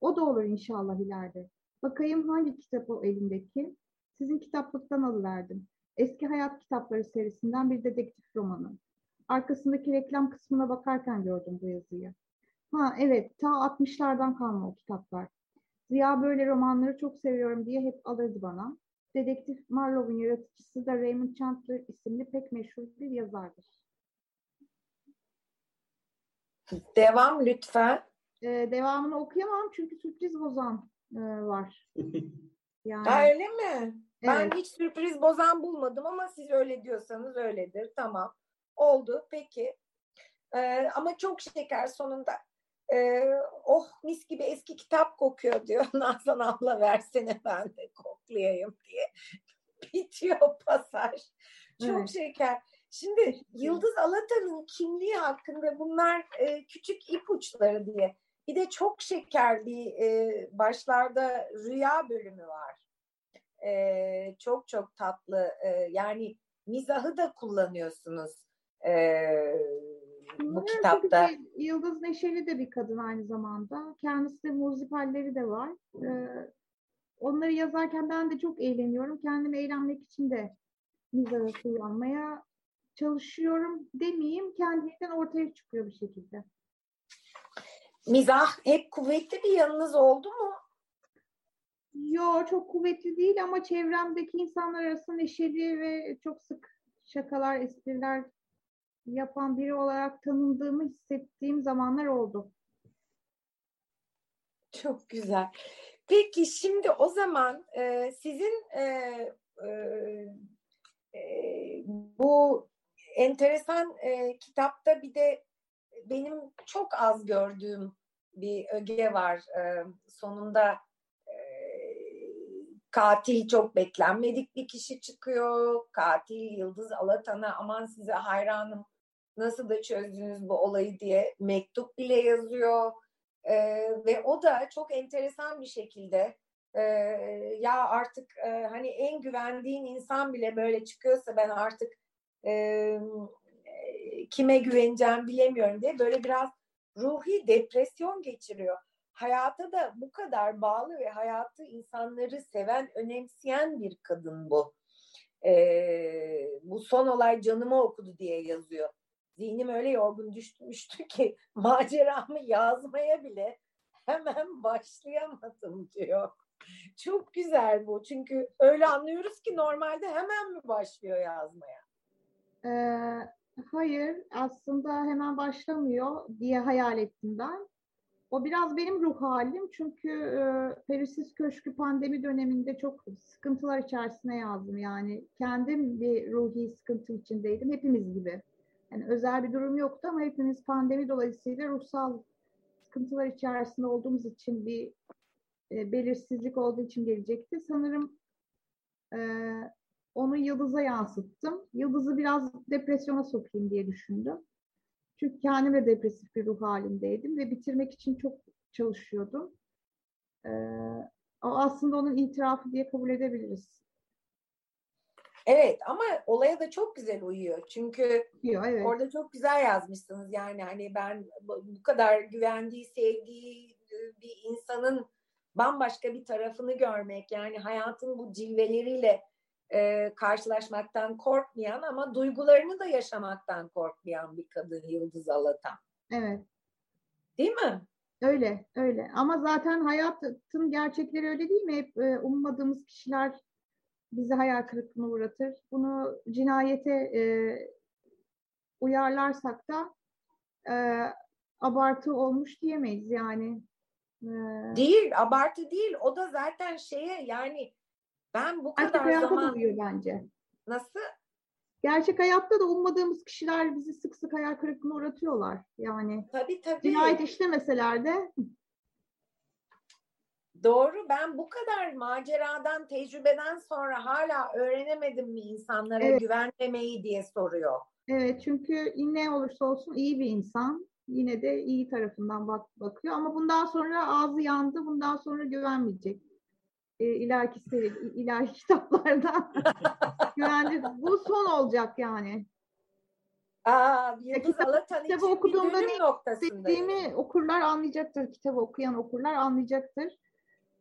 O da olur inşallah ileride. Bakayım hangi kitap o elindeki? Sizin kitaplıktan alıverdim. Eski Hayat Kitapları serisinden bir dedektif romanı. Arkasındaki reklam kısmına bakarken gördüm bu yazıyı. Ha evet, ta 60'lardan kalma o kitaplar. Ziya böyle romanları çok seviyorum diye hep alırdı bana. Dedektif Marlowe'un yaratıcısı da Raymond Chandler isimli pek meşhur bir yazardır. Devam lütfen. Ee, devamını okuyamam çünkü sürpriz bozan e, var. Yani, ha, öyle mi? Ben Evet. hiç sürpriz bozan bulmadım ama siz öyle diyorsanız öyledir. Tamam. Oldu. Peki. Ee, ama çok şeker sonunda. Ee, oh mis gibi eski kitap kokuyor diyor. Nazan abla versene ben de koklayayım diye. Bitiyor pasaj. Çok Evet. şeker. Şimdi Yıldız Alatan'ın kimliği hakkında bunlar e, küçük ipuçları diye. Bir de çok şeker bir e, başlarda rüya bölümü var. E, çok çok tatlı. E, yani mizahı da kullanıyorsunuz e, bu Bunlar kitapta. ki Yıldız Neşeli de bir kadın aynı zamanda. Kendisi de muzipalleri de var. Ee, onları yazarken ben de çok eğleniyorum. Kendimi eğlenmek için de mizahı kullanmaya çalışıyorum demeyeyim. Kendiliğinden ortaya çıkıyor bir şekilde. Mizah hep kuvvetli bir yanınız oldu mu? Yo çok kuvvetli değil ama çevremdeki insanlar arasında neşeli ve çok sık şakalar, espriler yapan biri olarak tanındığımı hissettiğim zamanlar oldu. Çok güzel. Peki şimdi o zaman e, sizin e, e, e, bu enteresan e, kitapta bir de benim çok az gördüğüm bir öge var. E, sonunda e, katil çok beklenmedik bir kişi çıkıyor. Katil Yıldız Alatan'a aman size hayranım nasıl da çözdünüz bu olayı diye mektup bile yazıyor. E, ve o da çok enteresan bir şekilde e, ya artık e, hani en güvendiğin insan bile böyle çıkıyorsa ben artık e, kime güveneceğim bilemiyorum diye böyle biraz ruhi depresyon geçiriyor. Hayata da bu kadar bağlı ve hayatı insanları seven, önemseyen bir kadın bu. E, bu son olay canımı okudu diye yazıyor. Zihnim öyle yorgun düşmüştü ki maceramı yazmaya bile hemen başlayamadım diyor. Çok güzel bu. Çünkü öyle anlıyoruz ki normalde hemen mi başlıyor yazmaya? Ee, hayır, aslında hemen başlamıyor diye hayal ettim ben. O biraz benim ruh halim çünkü e, Perisiz Köşkü pandemi döneminde çok sıkıntılar içerisine yazdım. Yani kendim bir ruhi sıkıntı içindeydim, hepimiz gibi. Yani özel bir durum yoktu ama hepimiz pandemi dolayısıyla ruhsal sıkıntılar içerisinde olduğumuz için bir e, belirsizlik olduğu için gelecekti. Sanırım e, onu Yıldız'a yansıttım. Yıldız'ı biraz depresyona sokayım diye düşündüm. Çünkü kendim de depresif bir ruh halindeydim ve bitirmek için çok çalışıyordum. Ee, o aslında onun itirafı diye kabul edebiliriz. Evet ama olaya da çok güzel uyuyor. Çünkü Diyor, evet. orada çok güzel yazmışsınız. Yani hani ben bu kadar güvendiği, sevdiği bir insanın bambaşka bir tarafını görmek yani hayatın bu cilveleriyle e, karşılaşmaktan korkmayan ama duygularını da yaşamaktan korkmayan bir kadın Yıldız Alatan. Evet. Değil mi? Öyle, öyle. Ama zaten hayatın gerçekleri öyle değil mi? Hep e, ummadığımız kişiler bizi hayal kırıklığına uğratır. Bunu cinayete e, uyarlarsak da e, abartı olmuş diyemeyiz yani. E, değil, abartı değil. O da zaten şeye yani ben bu kadar Gerçek zaman... da bence. Nasıl? Gerçek hayatta da ummadığımız kişiler bizi sık sık hayal kırıklığına uğratıyorlar. Yani tabii, tabii. cinayet işlemeseler de Doğru. Ben bu kadar maceradan, tecrübeden sonra hala öğrenemedim mi insanlara evet. güvenmemeyi diye soruyor. Evet çünkü ne olursa olsun iyi bir insan. Yine de iyi tarafından bak bakıyor ama bundan sonra ağzı yandı. Bundan sonra güvenmeyecek. E, ileriki seri, ileriki kitaplarda güvenli. Bu son olacak yani. Aa, Yıldız Alatan için okuduğumda dönüm noktasındayım. okurlar anlayacaktır. Kitabı okuyan okurlar anlayacaktır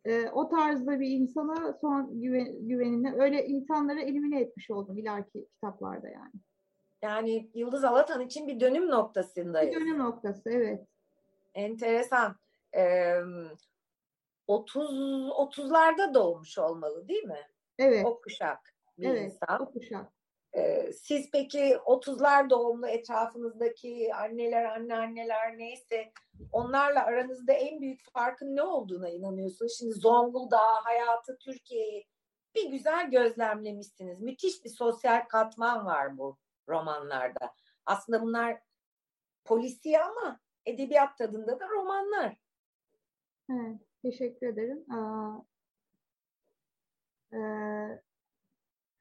e, o tarzda bir insana son güven, güvenini öyle insanları elimine etmiş oldum ileriki kitaplarda yani. Yani Yıldız Alatan için bir dönüm noktasındayız. Bir dönüm noktası evet. Enteresan. Ee, 30 30'larda doğmuş olmalı değil mi? Evet. O kuşak bir evet, insan. o kuşak. Ee, siz peki 30'lar doğumlu etrafınızdaki anneler, anneanneler neyse onlarla aranızda en büyük farkın ne olduğuna inanıyorsunuz? Şimdi Zonguldak, hayatı, Türkiye'yi bir güzel gözlemlemişsiniz. Müthiş bir sosyal katman var bu romanlarda. Aslında bunlar polisiye ama edebiyat tadında da romanlar. Evet, teşekkür ederim. Aa, e,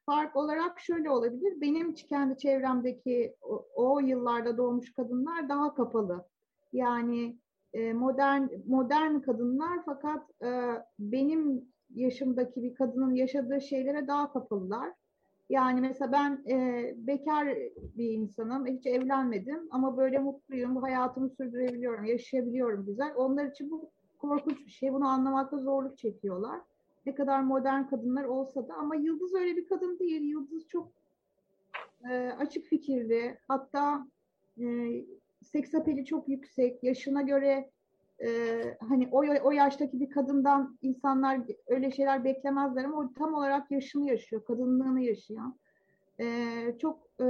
fark olarak şöyle olabilir. Benim kendi çevremdeki o, o yıllarda doğmuş kadınlar daha kapalı. Yani e, modern modern kadınlar fakat e, benim yaşımdaki bir kadının yaşadığı şeylere daha kapalılar. Yani mesela ben e, bekar bir insanım, hiç evlenmedim ama böyle mutluyum, hayatımı sürdürebiliyorum, yaşayabiliyorum güzel. Onlar için bu korkunç bir şey, bunu anlamakta zorluk çekiyorlar ne kadar modern kadınlar olsa da ama Yıldız öyle bir kadın değil. Yıldız çok e, açık fikirli. Hatta e, seks apeli çok yüksek. Yaşına göre e, hani o, o yaştaki bir kadından insanlar öyle şeyler beklemezler ama o tam olarak yaşını yaşıyor. Kadınlığını yaşayan. E, çok e,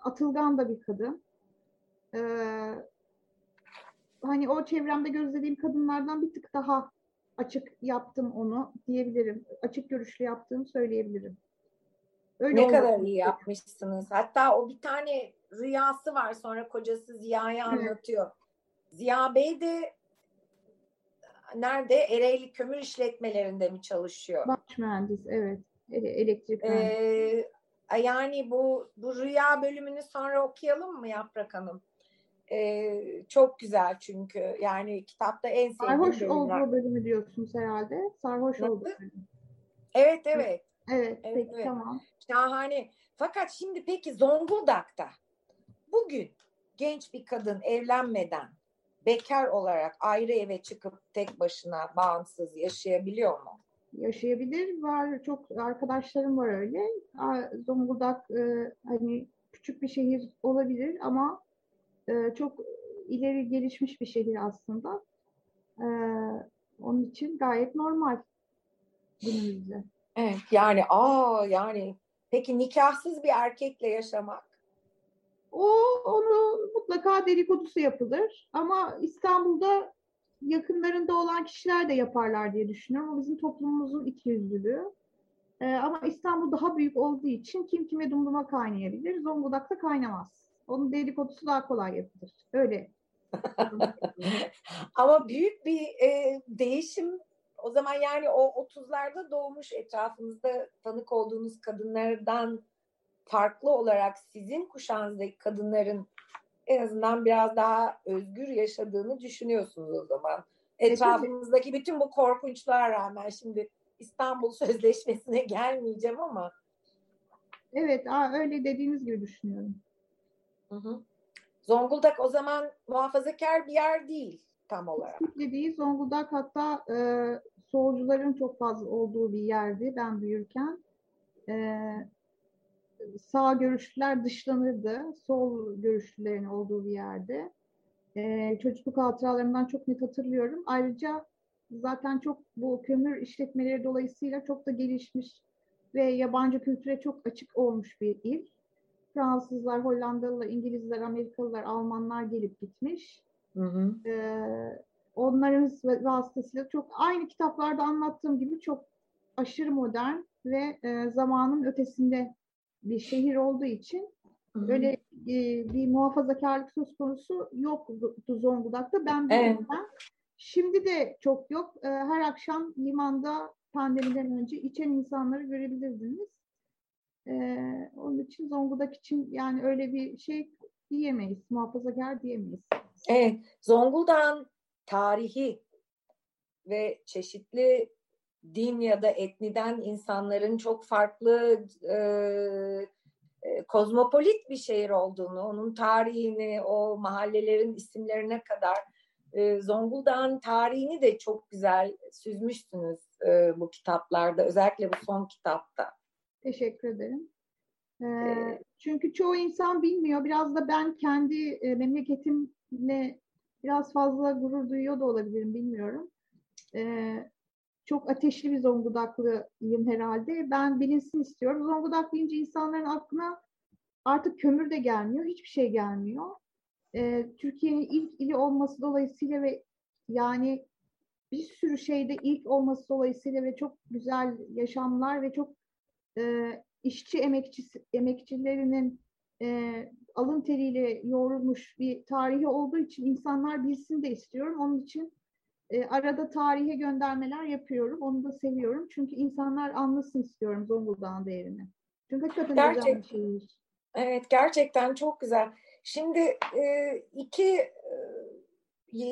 atılgan da bir kadın. E, hani o çevremde gözlediğim kadınlardan bir tık daha açık yaptım onu diyebilirim. Açık görüşlü yaptığımı söyleyebilirim. Öyle ne kadar iyi yapmışsınız. Hatta o bir tane rüyası var sonra kocası Ziya'ya anlatıyor. Ziya Bey de nerede? Ereğli kömür işletmelerinde mi çalışıyor? Baş mühendis evet. Elektrik mühendisi. Ee, yani bu, bu rüya bölümünü sonra okuyalım mı Yaprak Hanım? Ee, çok güzel çünkü. Yani kitapta en sevdiğim Sarhoş olduğu bölümü diyorsunuz herhalde. Sarhoş olduğu bölüm. Evet, evet. Evet, evet peki evet. tamam. Şahane. Fakat şimdi peki Zonguldak'ta bugün genç bir kadın evlenmeden bekar olarak ayrı eve çıkıp tek başına bağımsız yaşayabiliyor mu? Yaşayabilir. Var çok arkadaşlarım var öyle. Zonguldak e, hani küçük bir şehir olabilir ama e, çok ileri gelişmiş bir şehir aslında. E, onun için gayet normal günümüzde. Evet yani aa yani peki nikahsız bir erkekle yaşamak? O onu mutlaka dedikodusu yapılır ama İstanbul'da yakınlarında olan kişiler de yaparlar diye düşünüyorum. O bizim toplumumuzun ikiyüzlülüğü. Ee, ama İstanbul daha büyük olduğu için kim kime dumduma kaynayabilir. Zonguldak'ta kaynamaz. Onun dedikodusu daha kolay yapılır. Öyle. Ama büyük bir e, değişim o zaman yani o 30'larda doğmuş etrafınızda tanık olduğunuz kadınlardan farklı olarak sizin kuşağınızdaki kadınların en azından biraz daha özgür yaşadığını düşünüyorsunuz o zaman. E, Etrafımızdaki bütün bu korkunçluğa rağmen şimdi İstanbul Sözleşmesi'ne gelmeyeceğim ama. Evet, öyle dediğiniz gibi düşünüyorum. Hı hı. Zonguldak o zaman muhafazakar bir yer değil tam olarak. Kesinlikle değil. Zonguldak hatta e, solcuların çok fazla olduğu bir yerdi ben büyürken. E, sağ görüşlüler dışlanırdı. Sol görüşlülerin olduğu bir yerde. E, çocukluk hatıralarımdan çok net hatırlıyorum. Ayrıca zaten çok bu kömür işletmeleri dolayısıyla çok da gelişmiş ve yabancı kültüre çok açık olmuş bir il. Fransızlar, Hollandalılar, İngilizler, Amerikalılar, Almanlar gelip gitmiş. Hı hı. Ee, onların vasıtasıyla çok aynı kitaplarda anlattığım gibi çok aşırı modern ve e, zamanın ötesinde bir şehir olduğu için Hı-hı. öyle e, bir muhafazakarlık söz konusu yoktu Zonguldak'ta. Ben evet. Şimdi de çok yok. E, her akşam limanda pandemiden önce içen insanları görebilirdiniz. E, onun için Zonguldak için yani öyle bir şey diyemeyiz, muhafazakar diyemeyiz. Evet, Zonguldak'ın tarihi ve çeşitli din ya da etniden insanların çok farklı e, kozmopolit bir şehir olduğunu, onun tarihini, o mahallelerin isimlerine kadar e, Zonguldak'ın tarihini de çok güzel süzmüşsünüz e, bu kitaplarda, özellikle bu son kitapta. Teşekkür ederim. Ee, çünkü çoğu insan bilmiyor. Biraz da ben kendi e, memleketimle biraz fazla gurur duyuyor da olabilirim, bilmiyorum. Ee, çok ateşli bir Zonguldaklıyım herhalde. Ben bilinsin istiyorum. Zonguldak deyince insanların aklına artık kömür de gelmiyor, hiçbir şey gelmiyor. Ee, Türkiye'nin ilk ili olması dolayısıyla ve yani bir sürü şeyde ilk olması dolayısıyla ve çok güzel yaşamlar ve çok e, işçi emekçisi, emekçilerinin e, alın teriyle yoğrulmuş bir tarihi olduğu için insanlar bilsin de istiyorum. Onun için e, arada tarihe göndermeler yapıyorum. Onu da seviyorum. Çünkü insanlar anlasın istiyorum Zonguldak'ın değerini. Çünkü hakikaten Gerçek, güzel bir şeymiş. Evet gerçekten çok güzel. Şimdi e, iki e,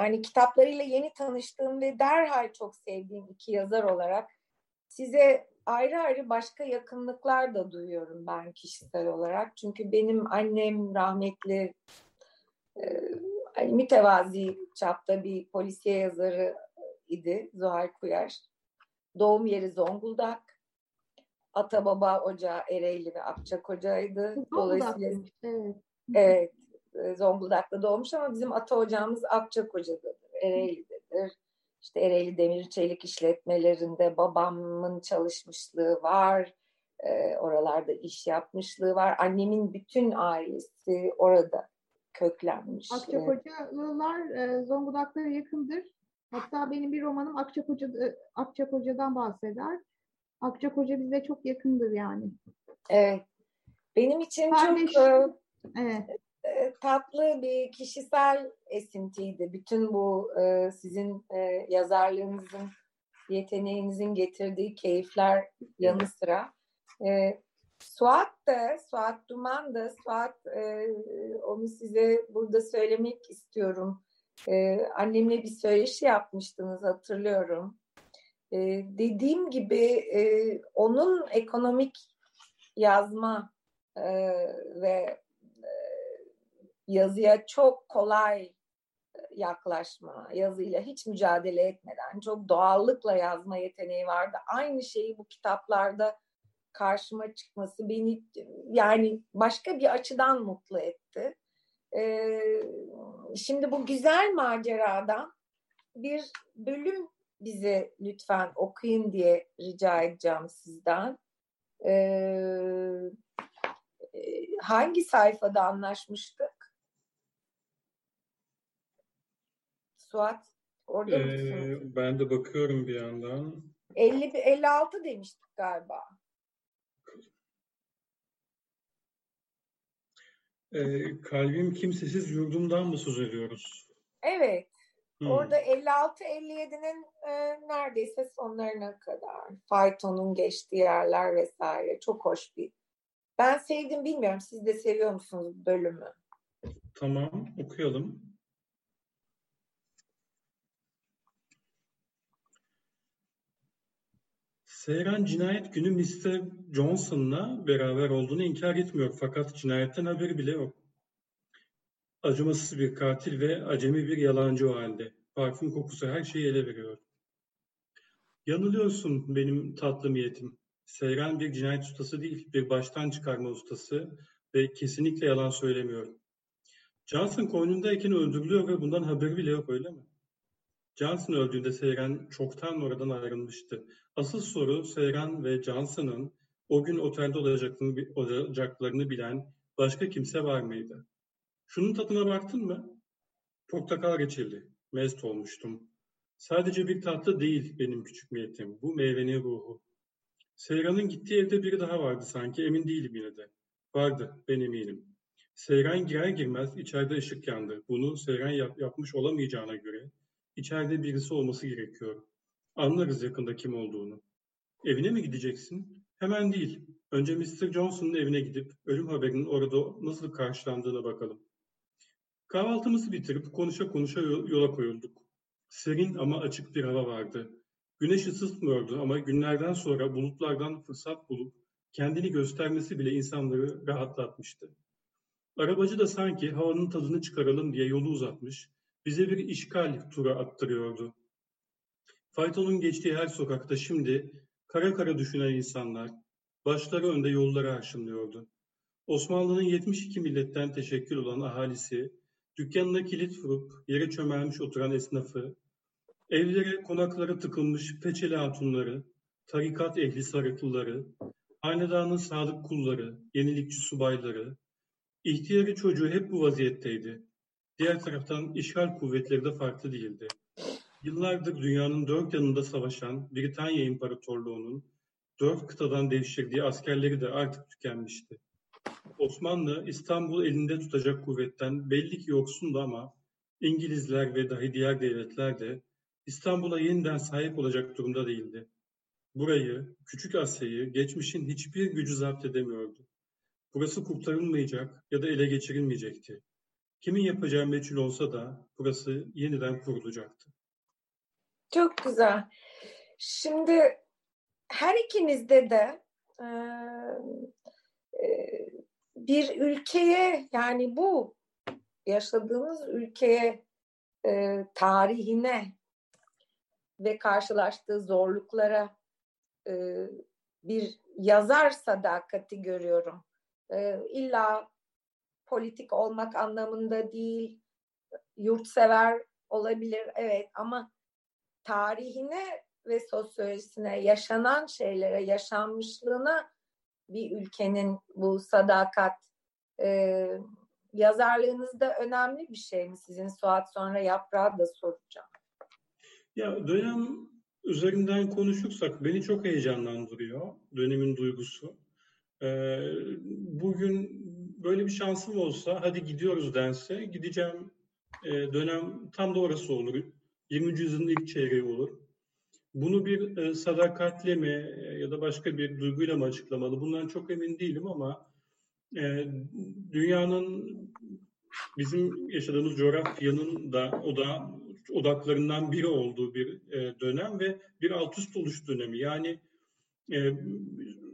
yani kitaplarıyla yeni tanıştığım ve derhal çok sevdiğim iki yazar olarak size ayrı ayrı başka yakınlıklar da duyuyorum ben kişisel olarak. Çünkü benim annem rahmetli e, hani mütevazi çapta bir polisiye yazarı idi Zuhal Kuyar. Doğum yeri Zonguldak. Ata baba ocağı Ereğli ve Akçakoca'ydı. Dolayısıyla evet. evet Zonguldak'ta doğmuş ama bizim ata ocağımız Akçakoca'dadır, Ereğli'dedir. İşte Ereğli Demir Çelik işletmelerinde babamın çalışmışlığı var. E, oralarda iş yapmışlığı var. Annemin bütün ailesi orada köklenmiş. Akçakocalılar e, Zonguldak'lara yakındır. Hatta benim bir romanım Akçakoca, e, Akçakoca'dan bahseder. Akçakoca bize çok yakındır yani. Evet. Benim için Kardeş, çok e, evet. Tatlı bir kişisel esintiydi. Bütün bu e, sizin e, yazarlığınızın, yeteneğinizin getirdiği keyifler yanı sıra. E, Suat da, Suat Duman da, Suat e, onu size burada söylemek istiyorum. E, annemle bir söyleşi yapmıştınız hatırlıyorum. E, dediğim gibi e, onun ekonomik yazma e, ve yazıya çok kolay yaklaşma, yazıyla hiç mücadele etmeden çok doğallıkla yazma yeteneği vardı. Aynı şeyi bu kitaplarda karşıma çıkması beni yani başka bir açıdan mutlu etti. Ee, şimdi bu güzel maceradan bir bölüm bize lütfen okuyun diye rica edeceğim sizden. Ee, hangi sayfada anlaşmıştık? Suat orada ee? Ben de bakıyorum bir yandan. 50 56 demiştik galiba. E, kalbim kimsesiz yurdumdan mı söz ediyoruz? Evet. Hmm. Orada 56-57'nin e, neredeyse sonlarına kadar faytonun geçtiği yerler vesaire çok hoş bir. Ben sevdim bilmiyorum siz de seviyor musunuz bölümü? Tamam okuyalım. Seyran cinayet günü Mr. Johnson'la beraber olduğunu inkar etmiyor fakat cinayetten haberi bile yok. Acımasız bir katil ve acemi bir yalancı o halde. Parfüm kokusu her şeyi ele veriyor. Yanılıyorsun benim tatlı niyetim. Seyran bir cinayet ustası değil, bir baştan çıkarma ustası ve kesinlikle yalan söylemiyor. Johnson koynundayken öldürülüyor ve bundan haberi bile yok öyle mi? Johnson öldüğünde Seyran çoktan oradan ayrılmıştı. Asıl soru Seyran ve Johnson'ın o gün otelde olacaklarını, olacaklarını bilen başka kimse var mıydı? Şunun tadına baktın mı? Portakal reçeli. Mest olmuştum. Sadece bir tatlı değil benim küçük niyetim. Bu meyvenin ruhu. Seyran'ın gittiği evde biri daha vardı sanki. Emin değilim yine de. Vardı, ben eminim. Seyran girer girmez içeride ışık yandı. Bunu Seyran yap- yapmış olamayacağına göre içeride birisi olması gerekiyor. Anlarız yakında kim olduğunu. Evine mi gideceksin? Hemen değil. Önce Mr. Johnson'ın evine gidip ölüm haberinin orada nasıl karşılandığına bakalım. Kahvaltımızı bitirip konuşa konuşa yola koyulduk. Serin ama açık bir hava vardı. Güneş ısıtmıyordu ama günlerden sonra bulutlardan fırsat bulup kendini göstermesi bile insanları rahatlatmıştı. Arabacı da sanki havanın tadını çıkaralım diye yolu uzatmış, bize bir işgal tura attırıyordu. Faytonun geçtiği her sokakta şimdi kara kara düşünen insanlar, başları önde yolları aşınlıyordu. Osmanlı'nın 72 milletten teşekkül olan ahalisi, dükkanına kilit vurup yere çömelmiş oturan esnafı, evlere konaklara tıkılmış peçeli hatunları, tarikat ehli sarıklıları, hanedanın sadık kulları, yenilikçi subayları, ihtiyarı çocuğu hep bu vaziyetteydi. Diğer taraftan işgal kuvvetleri de farklı değildi. Yıllardır dünyanın dört yanında savaşan Britanya İmparatorluğu'nun dört kıtadan devşirdiği askerleri de artık tükenmişti. Osmanlı İstanbul elinde tutacak kuvvetten belli ki yoksundu ama İngilizler ve dahi diğer devletler de İstanbul'a yeniden sahip olacak durumda değildi. Burayı, Küçük Asya'yı geçmişin hiçbir gücü zapt edemiyordu. Burası kurtarılmayacak ya da ele geçirilmeyecekti. Kimin yapacağı meçhul olsa da burası yeniden kurulacaktı. Çok güzel. Şimdi her ikinizde de e, bir ülkeye yani bu yaşadığımız ülkeye e, tarihine ve karşılaştığı zorluklara e, bir yazar sadakati görüyorum. E, illa politik olmak anlamında değil, yurtsever olabilir evet ama tarihine ve sosyolojisine, yaşanan şeylere, yaşanmışlığına bir ülkenin bu sadakat e, yazarlığınızda önemli bir şey mi sizin Suat sonra yaprağı da soracağım. Ya dönem üzerinden konuşursak beni çok heyecanlandırıyor dönemin duygusu. Ee, bugün böyle bir şansım olsa hadi gidiyoruz dense gideceğim e, dönem tam da orası olur. 20. yüzyılın ilk çeyreği olur. Bunu bir e, sadakatle mi e, ya da başka bir duyguyla mı açıklamalı? Bundan çok emin değilim ama e, dünyanın bizim yaşadığımız coğrafyanın da o da odaklarından biri olduğu bir e, dönem ve bir alt üst oluş dönemi. Yani e,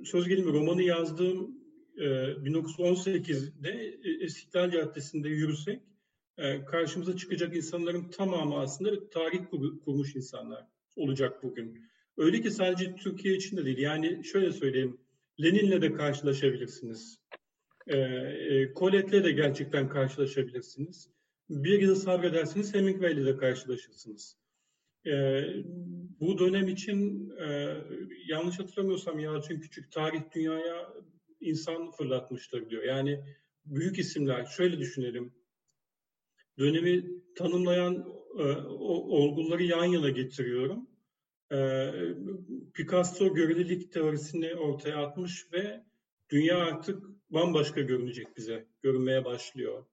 söz gelimi romanı yazdığım e, 1918'de e, İstiklal Caddesi'nde yürüsek e, karşımıza çıkacak insanların tamamı aslında tarih kur, kurmuş insanlar olacak bugün. Öyle ki sadece Türkiye için de değil. Yani şöyle söyleyeyim, Lenin'le de karşılaşabilirsiniz. E, e, Colette'le de gerçekten karşılaşabilirsiniz. Bir yıl sabredersiniz Hemingway'le de karşılaşırsınız. Bu dönem için yanlış hatırlamıyorsam Yalçın Küçük tarih dünyaya insan fırlatmıştır diyor. Yani büyük isimler şöyle düşünelim. Dönemi tanımlayan e, o, olguları yan yana getiriyorum. E, Picasso görelilik teorisini ortaya atmış ve dünya artık bambaşka görünecek bize, görünmeye başlıyor.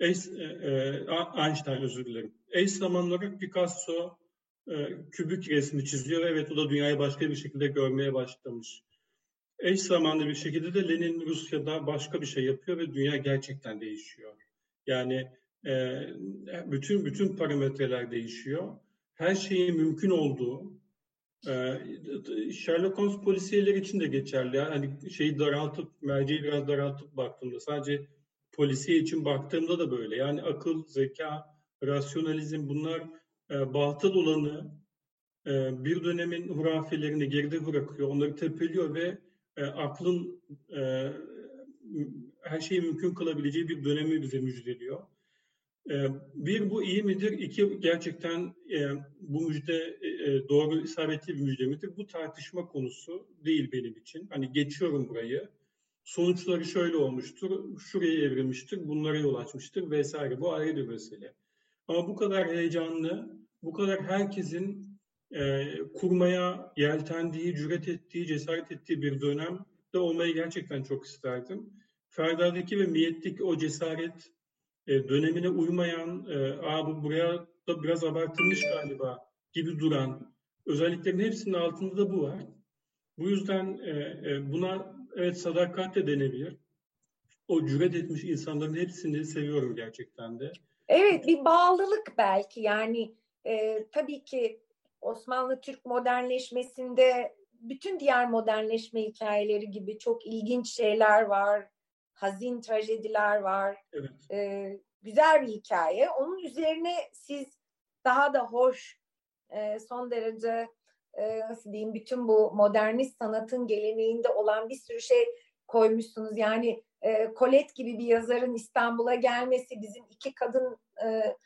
Eş, e, e, Einstein özür dilerim. Eş zamanlı Picasso e, kübük resmi çiziyor. Evet o da dünyayı başka bir şekilde görmeye başlamış. Eş zamanlı bir şekilde de Lenin Rusya'da başka bir şey yapıyor ve dünya gerçekten değişiyor. Yani e, bütün bütün parametreler değişiyor. Her şeyin mümkün olduğu, e, Sherlock Holmes polisiyeler için de geçerli. Yani şeyi daraltıp, merceği biraz daraltıp baktığımda sadece polisiye için baktığımda da böyle. Yani akıl, zeka, rasyonalizm bunlar e, batıl olanı e, bir dönemin hurafelerini geride bırakıyor, onları tepeliyor ve e, aklın e, her şeyi mümkün kılabileceği bir dönemi bize müjdeliyor. Ee, bir bu iyi midir? İki gerçekten e, bu müjde e, e, doğru isabetli bir müjde midir? Bu tartışma konusu değil benim için. Hani geçiyorum burayı. Sonuçları şöyle olmuştur, şuraya evrilmiştir, bunlara yol açmıştır vesaire. Bu ayrı bir mesele. Ama bu kadar heyecanlı, bu kadar herkesin e, kurmaya yeltendiği, cüret ettiği, cesaret ettiği bir dönemde olmayı gerçekten çok isterdim. Ferda'daki ve Miyet'teki o cesaret e, dönemine uymayan, e, bu buraya da biraz abartılmış galiba gibi duran özelliklerin hepsinin altında da bu var. Bu yüzden e, e, buna evet sadakat de denebilir. O cüret etmiş insanların hepsini seviyorum gerçekten de. Evet bir bağlılık belki yani e, tabii ki Osmanlı Türk modernleşmesinde bütün diğer modernleşme hikayeleri gibi çok ilginç şeyler var. Hazin trajediler var. Evet. E, güzel bir hikaye. Onun üzerine siz daha da hoş, e, son derece e, nasıl diyeyim bütün bu modernist sanatın geleneğinde olan bir sürü şey koymuşsunuz. Yani e, Colette gibi bir yazarın İstanbul'a gelmesi, bizim iki kadın e,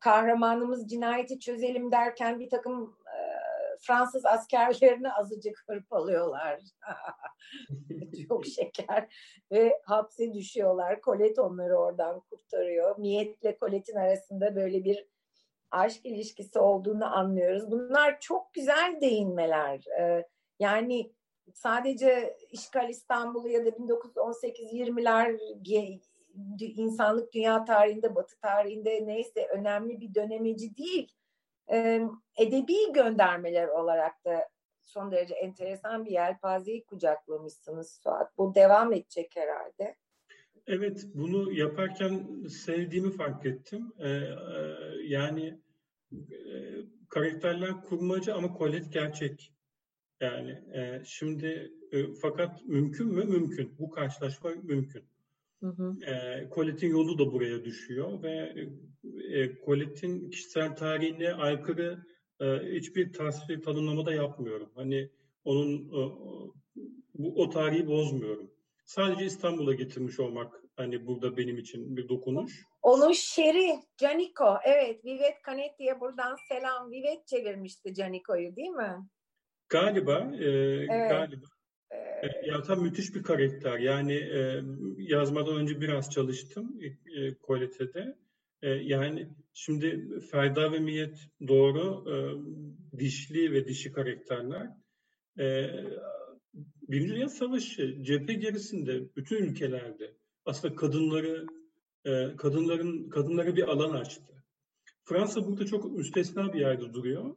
kahramanımız cinayeti çözelim derken bir takım e, Fransız askerlerini azıcık hırpalıyorlar. Çok şeker. Ve hapse düşüyorlar. Colette onları oradan kurtarıyor. Miyetle Colette'in arasında böyle bir aşk ilişkisi olduğunu anlıyoruz. Bunlar çok güzel değinmeler. Ee, yani sadece işgal İstanbul'u ya da 1918-20'ler insanlık dünya tarihinde, batı tarihinde neyse önemli bir dönemeci değil. Edebi göndermeler olarak da son derece enteresan bir yelpazeyi kucaklamışsınız Suat. Bu devam edecek herhalde. Evet, bunu yaparken sevdiğimi fark ettim. Yani karakterler kurmacı ama Colette gerçek. Yani e, şimdi e, fakat mümkün mü? Mümkün. Bu karşılaşma mümkün. E, Colette'in yolu da buraya düşüyor ve e, Colette'in kişisel tarihine aykırı e, hiçbir tasvir tanımlama da yapmıyorum. Hani onun e, bu o tarihi bozmuyorum. Sadece İstanbul'a getirmiş olmak hani burada benim için bir dokunuş. Onun şeri Caniko. Evet, Vivet Canetti'ye buradan selam. Vivet çevirmişti Caniko'yu değil mi? Galiba, e, evet. galiba. Ya tam müthiş bir karakter. Yani e, yazmadan önce biraz çalıştım e, Colette'de. E, yani şimdi Ferda ve Miyet doğru e, dişli ve dişi karakterler. E, Birinci Dünya Savaşı cephe gerisinde bütün ülkelerde aslında kadınları e, kadınların kadınlara bir alan açtı. Fransa burada çok müstesna bir yerde duruyor.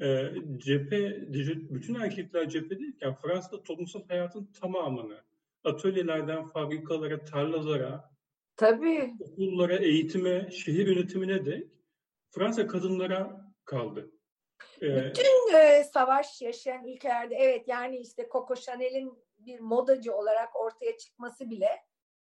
E, cephe, bütün erkekler cephedeyken Fransa'da toplumsal hayatın tamamını atölyelerden fabrikalara, tarlalara, Tabii. okullara, eğitime, şehir yönetimine de Fransa kadınlara kaldı. Ee, Bütün e, savaş yaşayan ülkelerde evet yani işte Coco Chanel'in bir modacı olarak ortaya çıkması bile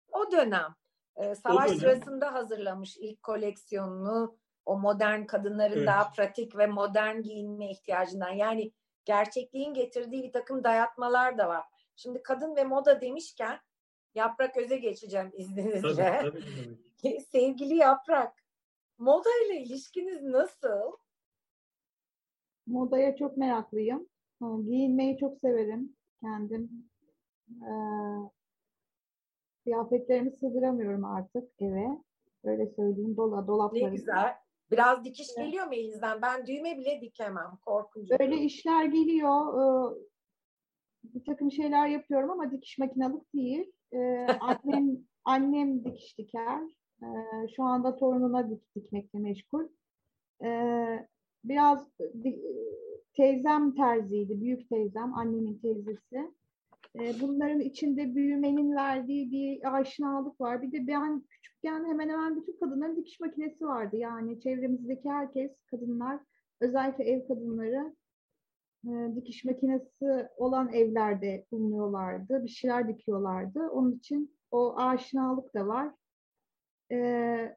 o dönem. E, savaş o dönem. sırasında hazırlamış ilk koleksiyonunu o modern kadınların evet. daha pratik ve modern giyinme ihtiyacından yani gerçekliğin getirdiği bir takım dayatmalar da var. Şimdi kadın ve moda demişken Yaprak Öz'e geçeceğim izninizle. Tabii, tabii, Sevgili Yaprak, moda ile ilişkiniz nasıl? Modaya çok meraklıyım. Giyinmeyi çok severim kendim. Ee, kıyafetlerimi sığdıramıyorum artık eve. Öyle söyleyeyim. Dola, dolaplarım. Ne güzel. Biraz dikiş evet. geliyor mu elinizden? Ben düğme bile dikemem. Korkunca. Öyle işler geliyor. Ee, bir takım şeyler yapıyorum ama dikiş makinalık değil. Ee, annem annem dikiş diker. Ee, şu anda torununa dik, dikmekle meşgul. Ee, biraz teyzem terziydi. Büyük teyzem, annemin teyzesi. Bunların içinde büyümenin verdiği bir aşinalık var. Bir de ben küçükken hemen hemen bütün kadınların dikiş makinesi vardı. Yani çevremizdeki herkes, kadınlar, özellikle ev kadınları dikiş makinesi olan evlerde bulunuyorlardı. Bir şeyler dikiyorlardı. Onun için o aşinalık da var. Ee,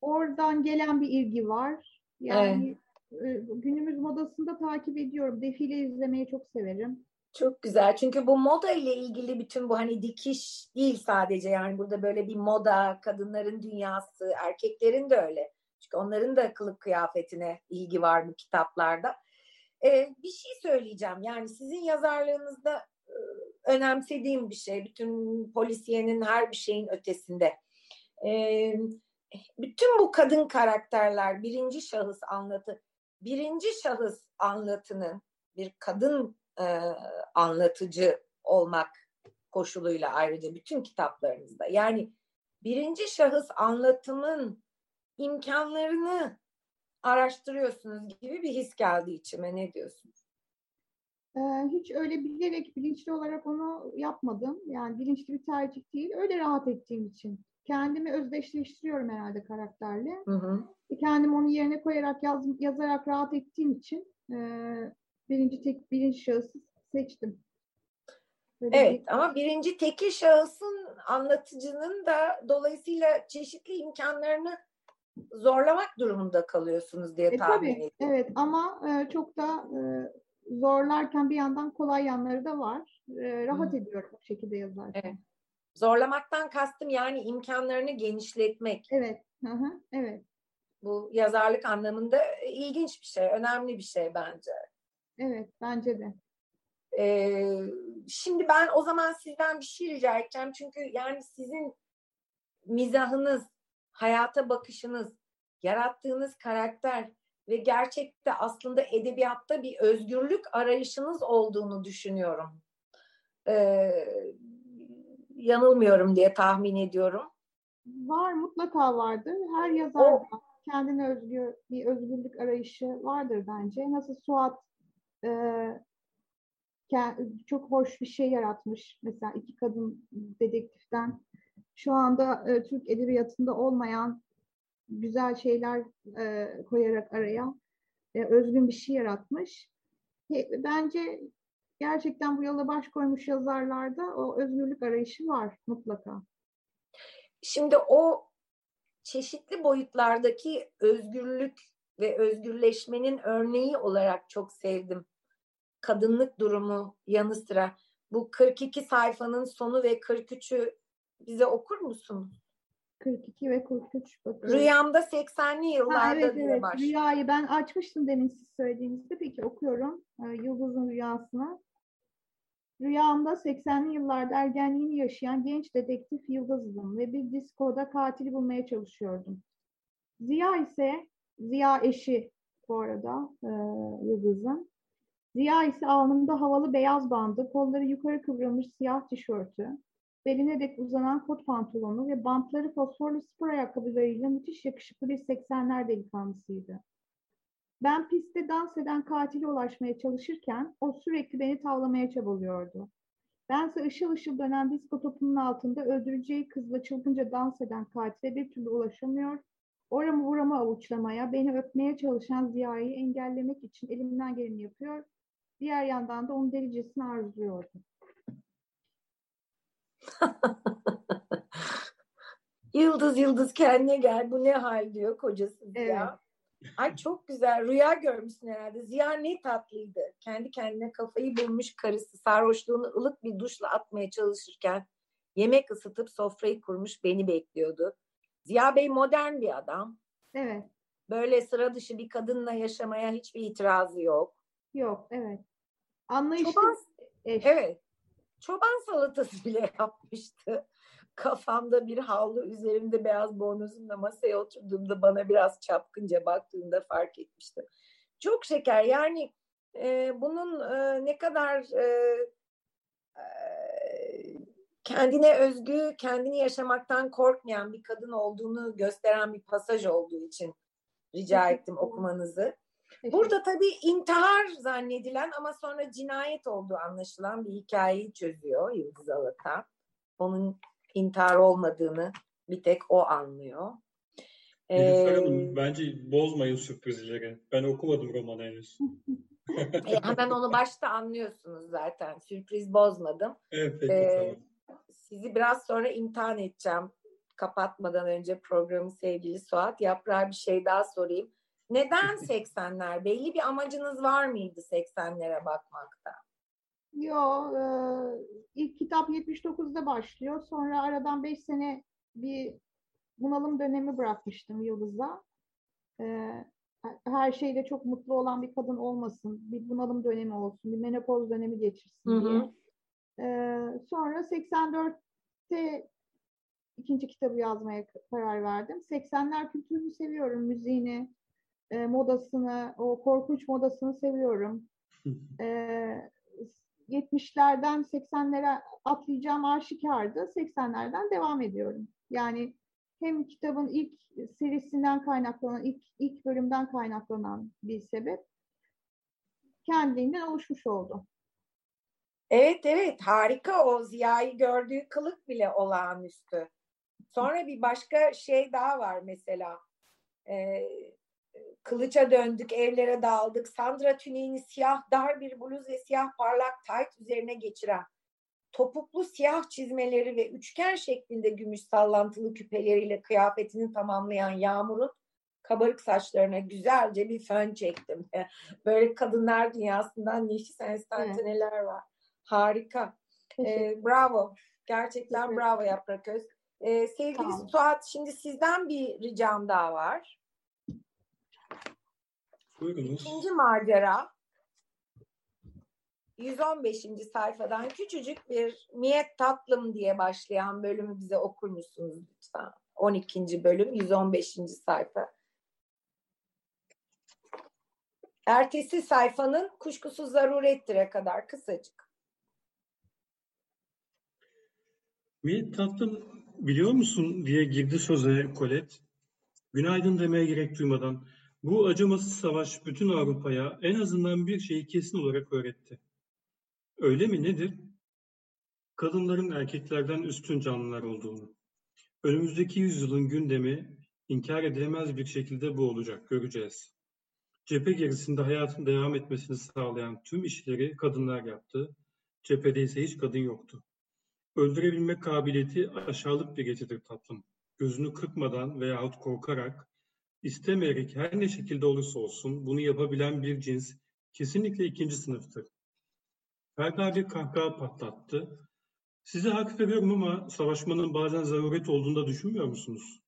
oradan gelen bir ilgi var. Yani evet. günümüz modasında takip ediyorum. Defile izlemeyi çok severim. Çok güzel. Çünkü bu moda ile ilgili bütün bu hani dikiş değil sadece yani burada böyle bir moda, kadınların dünyası, erkeklerin de öyle. Çünkü onların da kılık kıyafetine ilgi var bu kitaplarda. Ee, bir şey söyleyeceğim. Yani sizin yazarlığınızda önemsediğim bir şey. Bütün polisiyenin her bir şeyin ötesinde. Ee, bütün bu kadın karakterler birinci şahıs anlatı, birinci şahıs anlatının bir kadın e, anlatıcı olmak koşuluyla ayrıca bütün kitaplarınızda. Yani birinci şahıs anlatımın imkanlarını araştırıyorsunuz gibi bir his geldi içime. Ne diyorsunuz? Ee, hiç öyle bilerek, bilinçli olarak onu yapmadım. Yani bilinçli bir tercih değil. Öyle rahat ettiğim için. Kendimi özdeşleştiriyorum herhalde karakterle. Hı hı. Kendimi onun yerine koyarak yaz, yazarak rahat ettiğim için e, birinci tek birinci şahısı seçtim. Böyle evet bir... ama birinci tekil şahısın anlatıcının da dolayısıyla çeşitli imkanlarını zorlamak durumunda kalıyorsunuz diye e, tahmin ediyorum. Evet ama e, çok da e, zorlarken bir yandan kolay yanları da var. E, rahat Hı. ediyorum bu şekilde yazarken. Evet. Zorlamaktan kastım yani imkanlarını genişletmek. Evet. Hı hı. Evet. Bu yazarlık anlamında ilginç bir şey, önemli bir şey bence. Evet, bence de. Ee, şimdi ben o zaman sizden bir şey rica edeceğim. Çünkü yani sizin mizahınız, hayata bakışınız, yarattığınız karakter ve gerçekte aslında edebiyatta bir özgürlük arayışınız olduğunu düşünüyorum. Ee, yanılmıyorum diye tahmin ediyorum. Var, mutlaka vardır. Her yazar o, kendine özgü bir özgürlük arayışı vardır bence. Nasıl Suat e, çok hoş bir şey yaratmış. Mesela iki kadın dedektiften şu anda e, Türk edebiyatında olmayan güzel şeyler e, koyarak araya e, özgün bir şey yaratmış. E, bence gerçekten bu yola baş koymuş yazarlarda o özgürlük arayışı var mutlaka. Şimdi o çeşitli boyutlardaki özgürlük ve özgürleşmenin örneği olarak çok sevdim. Kadınlık durumu yanı sıra bu 42 sayfanın sonu ve 43'ü bize okur musun? 42 ve 43 bakıyorum. Rüyamda 80'li yıllarda ha, evet, evet. Başlıyor. Rüyayı ben açmıştım demin siz söylediğinizde. Peki okuyorum. Ee, Yıldız'ın rüyasını. Rüyamda 80'li yıllarda ergenliğini yaşayan genç dedektif Yıldız'dım ve bir diskoda katili bulmaya çalışıyordum. Ziya ise, Ziya eşi bu arada e, Yıldız'ın. Ziya ise alnında havalı beyaz bandı, kolları yukarı kıvrılmış siyah tişörtü, beline dek uzanan kot pantolonu ve bantları fosforlu spor ayakkabılarıyla müthiş yakışıklı bir 80'ler delikanlısıydı. Ben pistte dans eden katile ulaşmaya çalışırken o sürekli beni tavlamaya çabalıyordu. Bense ışıl ışıl dönen disko topunun altında öldüreceği kızla çılgınca dans eden katile bir türlü ulaşamıyor, oramı buramı avuçlamaya, beni öpmeye çalışan Ziya'yı engellemek için elimden geleni yapıyor, diğer yandan da onu delicesine arzuluyordu. yıldız yıldız kendine gel bu ne hal diyor kocası evet. ya. Ay çok güzel rüya görmüşsün herhalde. Ziya ne tatlıydı. Kendi kendine kafayı bulmuş karısı sarhoşluğunu ılık bir duşla atmaya çalışırken yemek ısıtıp sofrayı kurmuş beni bekliyordu. Ziya Bey modern bir adam. Evet. Böyle sıra dışı bir kadınla yaşamaya hiçbir itirazı yok. Yok evet. Anlayışlı. Çoban, evet. Çoban salatası bile yapmıştı. Kafamda bir havlu, üzerimde beyaz bornozumla masaya oturduğumda bana biraz çapkınca baktığında fark etmiştim. Çok şeker. Yani e, bunun e, ne kadar e, e, kendine özgü, kendini yaşamaktan korkmayan bir kadın olduğunu gösteren bir pasaj olduğu için rica ettim okumanızı. Burada tabii intihar zannedilen ama sonra cinayet olduğu anlaşılan bir hikayeyi çözüyor Yıldız Alatan. Onun intihar olmadığını bir tek o anlıyor. Ee, Hanım, bence bozmayın sürprizleri. Ben okumadım romanı henüz. e, hemen onu başta anlıyorsunuz zaten. Sürpriz bozmadım. Evet, peki, ee, tamam. Sizi biraz sonra imtihan edeceğim. Kapatmadan önce programı sevgili Suat. Yaprağa bir şey daha sorayım. Neden 80'ler? Belli bir amacınız var mıydı 80'lere bakmakta? Yo, e, ilk kitap 79'da başlıyor. Sonra aradan 5 sene bir bunalım dönemi bırakmıştım Yıldız'a. E, her şeyde çok mutlu olan bir kadın olmasın, bir bunalım dönemi olsun, bir menopoz dönemi geçirsin Hı hı. diye. E, sonra 84'te ikinci kitabı yazmaya karar verdim. 80'ler kültürünü seviyorum, müziğini, e, modasını, o korkunç modasını seviyorum. E, 70'lerden 80'lere atlayacağım aşikardı. 80'lerden devam ediyorum. Yani hem kitabın ilk serisinden kaynaklanan, ilk, ilk bölümden kaynaklanan bir sebep kendiliğinden oluşmuş oldu. Evet evet harika o Ziya'yı gördüğü kılık bile olağanüstü. Sonra bir başka şey daha var mesela. Ee, kılıça döndük, evlere dağıldık. Sandra tüniğini siyah dar bir bluz ve siyah parlak tayt üzerine geçiren topuklu siyah çizmeleri ve üçgen şeklinde gümüş sallantılı küpeleriyle kıyafetini tamamlayan Yağmur'un kabarık saçlarına güzelce bir fön çektim. Böyle kadınlar dünyasından nefis enstantaneler var. Harika. Ee, bravo. Gerçekten bravo Yaprak Öz. Ee, sevgili Tamam. Suat şimdi sizden bir ricam daha var. Buyurunuz. İkinci macera 115. sayfadan küçücük bir Niyet Tatlım diye başlayan bölümü bize okur musunuz lütfen? 12. bölüm 115. sayfa. Ertesi sayfanın kuşkusuz zarurettir'e kadar kısacık. Bir tatlım biliyor musun diye girdi söze Colette. Günaydın demeye gerek duymadan. Bu acımasız savaş bütün Avrupa'ya en azından bir şeyi kesin olarak öğretti. Öyle mi nedir? Kadınların erkeklerden üstün canlılar olduğunu. Önümüzdeki yüzyılın gündemi inkar edilemez bir şekilde bu olacak, göreceğiz. Cephe gerisinde hayatın devam etmesini sağlayan tüm işleri kadınlar yaptı. Cephede ise hiç kadın yoktu. Öldürebilme kabiliyeti aşağılık bir geçidir tatlım. Gözünü kırpmadan veyahut korkarak, istemeyerek her ne şekilde olursa olsun bunu yapabilen bir cins kesinlikle ikinci sınıftır. Ferda bir kahkaha patlattı. Size hak veriyorum ama savaşmanın bazen zaruret olduğunu da düşünmüyor musunuz?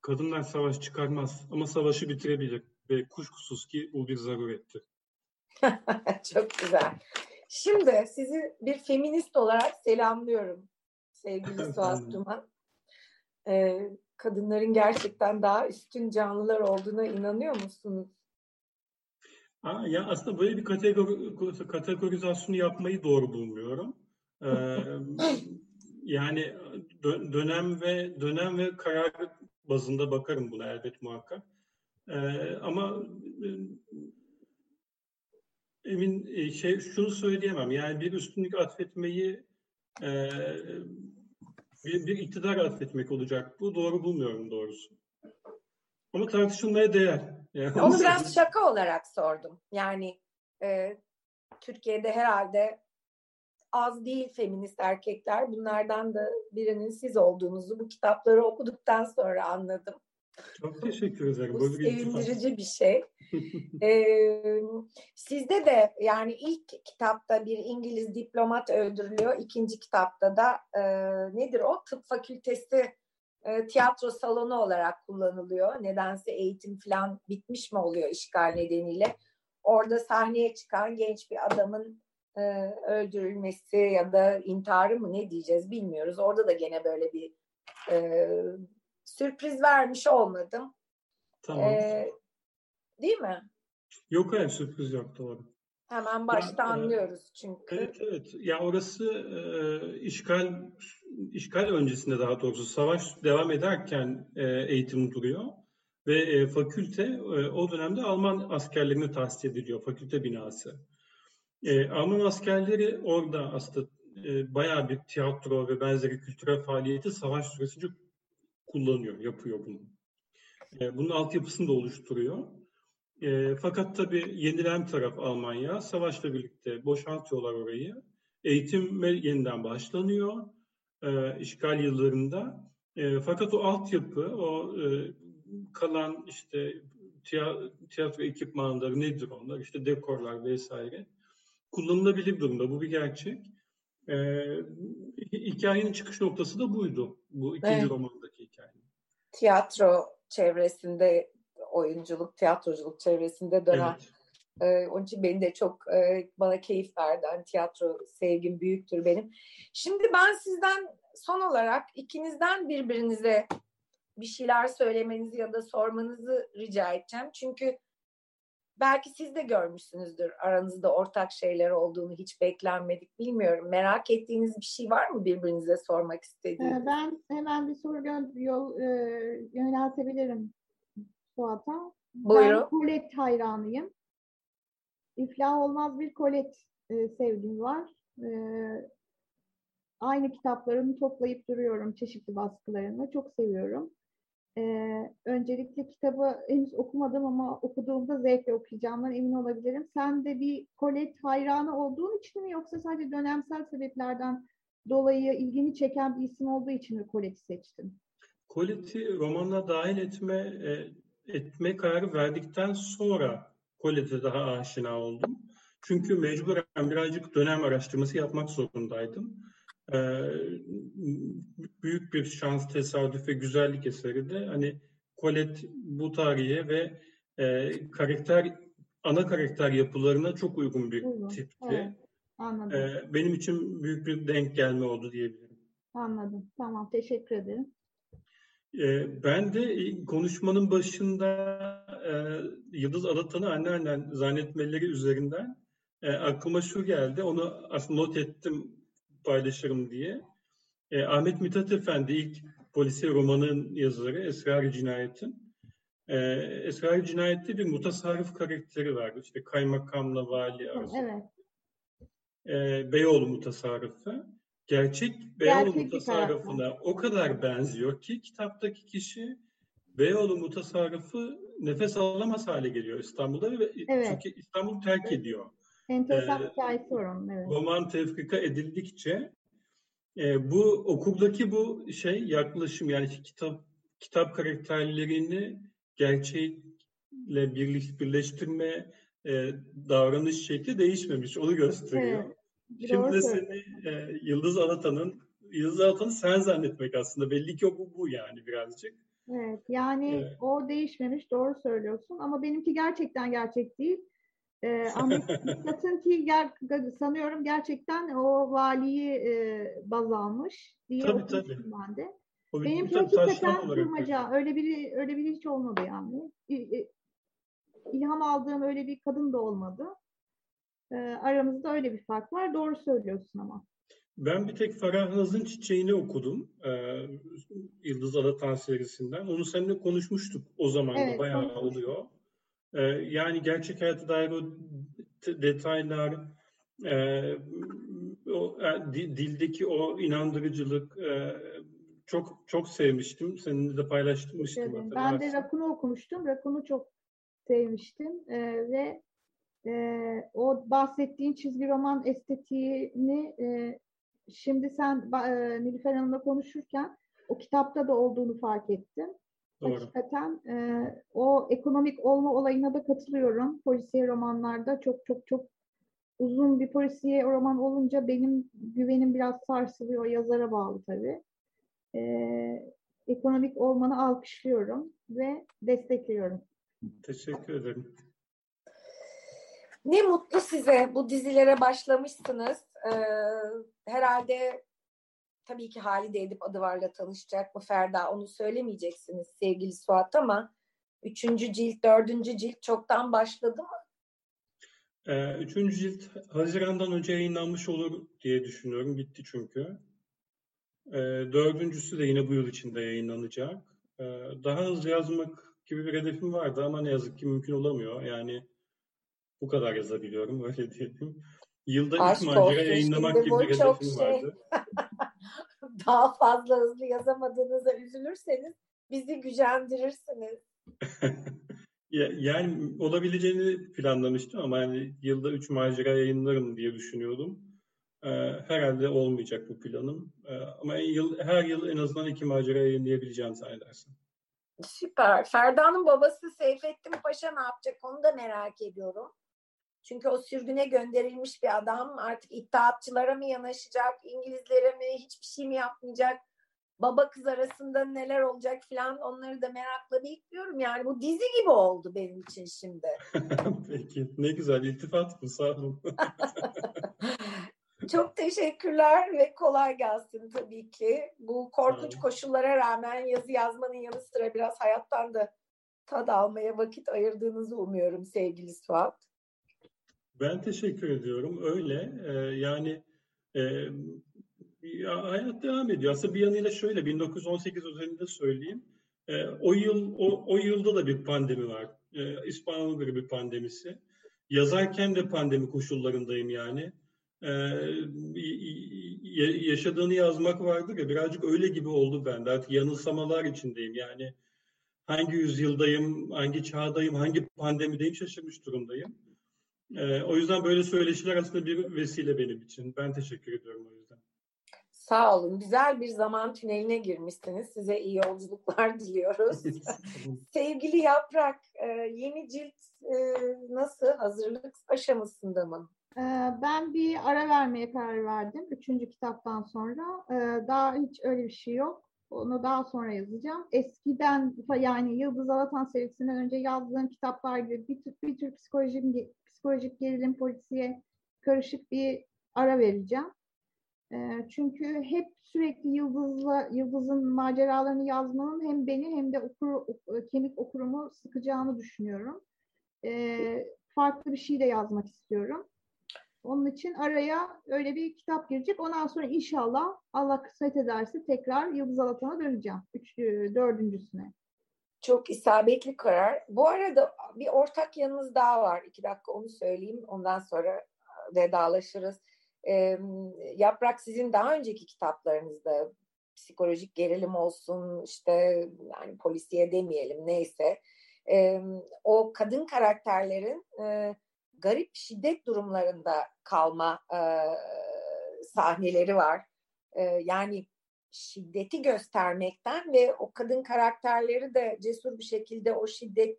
Kadınlar savaş çıkarmaz ama savaşı bitirebilir ve kuşkusuz ki bu bir zarurettir. Çok güzel. Şimdi sizi bir feminist olarak selamlıyorum sevgili Suat. Duman. Ee, kadınların gerçekten daha üstün canlılar olduğuna inanıyor musunuz? Aa, ya aslında böyle bir kategori, kategorizasyonu yapmayı doğru bulmuyorum. Ee, yani dö- dönem ve dönem ve karar bazında bakarım buna elbet muhakkak. Ee, ama emin e, şey şunu söyleyemem. Yani bir üstünlük atfetmeyi e, bir, bir iktidar atfetmek olacak. Bu doğru bulmuyorum doğrusu. Ama tartışılmaya değer. Yani Onu biraz şaka olarak sordum. Yani e, Türkiye'de herhalde az değil feminist erkekler. Bunlardan da birinin siz olduğunuzu bu kitapları okuduktan sonra anladım. Çok teşekkür ederim. Bu Böyle sevindirici bir şey. Ee, sizde de yani ilk kitapta bir İngiliz diplomat öldürülüyor. İkinci kitapta da e, nedir o? Tıp fakültesi e, tiyatro salonu olarak kullanılıyor. Nedense eğitim falan bitmiş mi oluyor işgal nedeniyle. Orada sahneye çıkan genç bir adamın e, öldürülmesi ya da intiharı mı ne diyeceğiz bilmiyoruz. Orada da gene böyle bir e, sürpriz vermiş olmadım. Tamam. E, değil mi? Yok hayır sürpriz yok doğru. Hemen başta Ya, e, anlıyoruz çünkü. Evet evet. Ya orası e, işgal işgal öncesinde daha doğrusu savaş devam ederken e, eğitim duruyor ve e, fakülte e, o dönemde Alman askerlerine tahsis ediliyor fakülte binası. E, Alman askerleri orada aslında e, bayağı bir tiyatro ve benzeri kültürel faaliyeti savaş süresince kullanıyor, yapıyor bunu. E, bunun altyapısını da oluşturuyor. E, fakat tabii yenilen taraf Almanya. Savaşla birlikte boşaltıyorlar orayı. Eğitime yeniden başlanıyor e, işgal yıllarında. E, fakat o altyapı, o e, kalan işte tiya- tiyatro ekipmanları nedir onlar? İşte dekorlar vesaire. kullanılabilir durumda. Bu bir gerçek. E, hikayenin çıkış noktası da buydu. Bu ikinci evet. hikaye. Tiyatro çevresinde, oyunculuk, tiyatroculuk çevresinde dönen evet. Ee, onun için beni de çok e, bana keyif verdi. Yani tiyatro sevgim büyüktür benim. Şimdi ben sizden son olarak ikinizden birbirinize bir şeyler söylemenizi ya da sormanızı rica edeceğim. Çünkü belki siz de görmüşsünüzdür aranızda ortak şeyler olduğunu hiç beklenmedik bilmiyorum. Merak ettiğiniz bir şey var mı birbirinize sormak istediğiniz? Ee, ben hemen bir soru yol, e, yöneltebilirim Suat'a. Buyurun. Ben Kulet hayranıyım. İflah olmaz bir kolet e, sevgim var. E, aynı kitaplarını toplayıp duruyorum çeşitli baskılarını. Çok seviyorum. E, öncelikle kitabı henüz okumadım ama okuduğumda zevkle okuyacağımdan emin olabilirim. Sen de bir kolet hayranı olduğun için mi yoksa sadece dönemsel sebeplerden dolayı ilgini çeken bir isim olduğu için mi koleti seçtin? Koleti romanla dahil etme e, etme kararı verdikten sonra Colette'e daha aşina oldum. Çünkü mecburen birazcık dönem araştırması yapmak zorundaydım. Ee, büyük bir şans, tesadüf ve güzellik eseri de hani Colette bu tarihe ve e, karakter ana karakter yapılarına çok uygun bir Uygun. tipti. Evet, anladım. Ee, benim için büyük bir denk gelme oldu diyebilirim. Anladım. Tamam, teşekkür ederim. Ee, ben de konuşmanın başında e, Yıldız Alatan'ı anneannen zannetmeleri üzerinden e, aklıma şu geldi. Onu aslında not ettim paylaşırım diye. E, Ahmet Mithat Efendi ilk polisiye romanın yazarı Esrar Cinayet'in. E, Esrar Cinayet'te bir mutasarrıf karakteri vardı. İşte kaymakamla vali arasında. Evet. E, Beyoğlu mutasarrıfı gerçek Beyoğlu gerçek mutasarrıfına o kadar benziyor ki kitaptaki kişi Beyoğlu mutasarrıfı nefes alamaz hale geliyor İstanbul'da ve evet. çünkü İstanbul terk evet. ediyor. Enteresan ee, hikayesi var onun. Evet. Roman tefrika edildikçe e, bu okuldaki bu şey yaklaşım yani kitap kitap karakterlerini gerçekle birlik, birleştirme e, davranış şekli değişmemiş. Onu gösteriyor. Evet. Şimdi de seni e, Yıldız Alatan'ın Yıldız Alatan'ı sen zannetmek aslında. Belli ki o bu, bu yani birazcık. Evet yani evet. o değişmemiş doğru söylüyorsun ama benimki gerçekten gerçek değil. Ee, Ahmet ki ger sanıyorum gerçekten o valiyi e, baz almış diye tabii, tabii. ben de. O Benimki hakikaten kurmaca. Öyle biri öyle biri hiç olmadı yani. İlham aldığım öyle bir kadın da olmadı. E, aramızda öyle bir fark var. Doğru söylüyorsun ama. Ben bir tek Farah Naz'ın Çiçeğini okudum. E, Yıldız Alatan serisinden. Onu seninle konuşmuştuk o zaman evet, bayağı oluyor. E, yani gerçek hayata dair o detaylar, e, o e, dildeki o inandırıcılık e, çok çok sevmiştim. Seninle de paylaşmıştım. Evet, ben de Rakun'u okumuştum. Rakun'u çok sevmiştim e, ve e, o bahsettiğin çizgi roman estetiğini e, şimdi sen e, Nilüfer Hanım'la konuşurken o kitapta da olduğunu fark ettim. Doğru. Hakikaten e, o ekonomik olma olayına da katılıyorum. Polisiye romanlarda çok çok çok uzun bir polisiye roman olunca benim güvenim biraz sarsılıyor. Yazara bağlı tabii. E, ekonomik olmanı alkışlıyorum ve destekliyorum. Teşekkür ederim. Ne mutlu size bu dizilere başlamışsınız. Ee, herhalde tabii ki Halide Edip Adıvar'la tanışacak mı Ferda onu söylemeyeceksiniz sevgili Suat ama üçüncü cilt, dördüncü cilt çoktan başladı mı? Ee, üçüncü cilt Haziran'dan önce yayınlanmış olur diye düşünüyorum. Bitti çünkü. Ee, dördüncüsü de yine bu yıl içinde yayınlanacak. Ee, daha hızlı yazmak gibi bir hedefim vardı ama ne yazık ki mümkün olamıyor. Yani bu kadar yazabiliyorum öyle diyelim. Yılda Aşk üç macera yayınlamak gibi bir hedefim şey. vardı. Daha fazla hızlı yazamadığınızda üzülürseniz bizi gücendirirsiniz. yani olabileceğini planlamıştım ama yani yılda üç macera yayınlarım diye düşünüyordum. Ee, herhalde olmayacak bu planım. Ee, ama yıl, her yıl en azından iki macera yayınlayabileceğim zannedersin. Süper. Ferda'nın babası Seyfettin Paşa ne yapacak onu da merak ediyorum. Çünkü o sürgüne gönderilmiş bir adam artık iddiatçılara mı yanaşacak, İngilizlere mi, hiçbir şey mi yapmayacak? Baba kız arasında neler olacak falan onları da merakla bekliyorum. Yani bu dizi gibi oldu benim için şimdi. Peki ne güzel iltifat bu sağ olun. Çok teşekkürler ve kolay gelsin tabii ki. Bu korkunç koşullara rağmen yazı yazmanın yanı sıra biraz hayattan da tad almaya vakit ayırdığınızı umuyorum sevgili Suat. Ben teşekkür ediyorum. Öyle e, yani e, ya, hayat devam ediyor. Aslında bir yanıyla şöyle 1918 özelinde söyleyeyim. E, o yıl o, o yılda da bir pandemi var. E, İspanyol gribi pandemisi. Yazarken de pandemi koşullarındayım yani. E, yaşadığını yazmak vardır ya birazcık öyle gibi oldu bende. Artık yanılsamalar içindeyim. Yani hangi yüzyıldayım, hangi çağdayım, hangi pandemideyim şaşırmış durumdayım. E, o yüzden böyle söyleşiler aslında bir vesile benim için. Ben teşekkür ediyorum o yüzden. Sağ olun. Güzel bir zaman tüneline girmişsiniz. Size iyi yolculuklar diliyoruz. Sevgili Yaprak, e, yeni cilt e, nasıl? Hazırlık aşamasında mı? E, ben bir ara vermeye karar verdim. Üçüncü kitaptan sonra. Daha hiç öyle bir şey yok. Onu daha sonra yazacağım. Eskiden yani Yıldız Alatan serisinden önce yazdığım kitaplar gibi bir tür, bir tür psikolojik, psikolojik gerilim polisiye karışık bir ara vereceğim. Çünkü hep sürekli Yıldız'la Yıldız'ın maceralarını yazmanın hem beni hem de okuru, kemik okurumu sıkacağını düşünüyorum. Farklı bir şey de yazmak istiyorum. Onun için araya öyle bir kitap girecek. Ondan sonra inşallah Allah kısmet ederse tekrar Yıldız Alatan'a döneceğim. Üç, dördüncüsüne. Çok isabetli karar. Bu arada bir ortak yanınız daha var. İki dakika onu söyleyeyim. Ondan sonra vedalaşırız. E, Yaprak sizin daha önceki kitaplarınızda psikolojik gerilim olsun işte yani polisiye demeyelim neyse e, o kadın karakterlerin e, garip şiddet durumlarında kalma e, sahneleri var. E, yani şiddeti göstermekten ve o kadın karakterleri de cesur bir şekilde o şiddet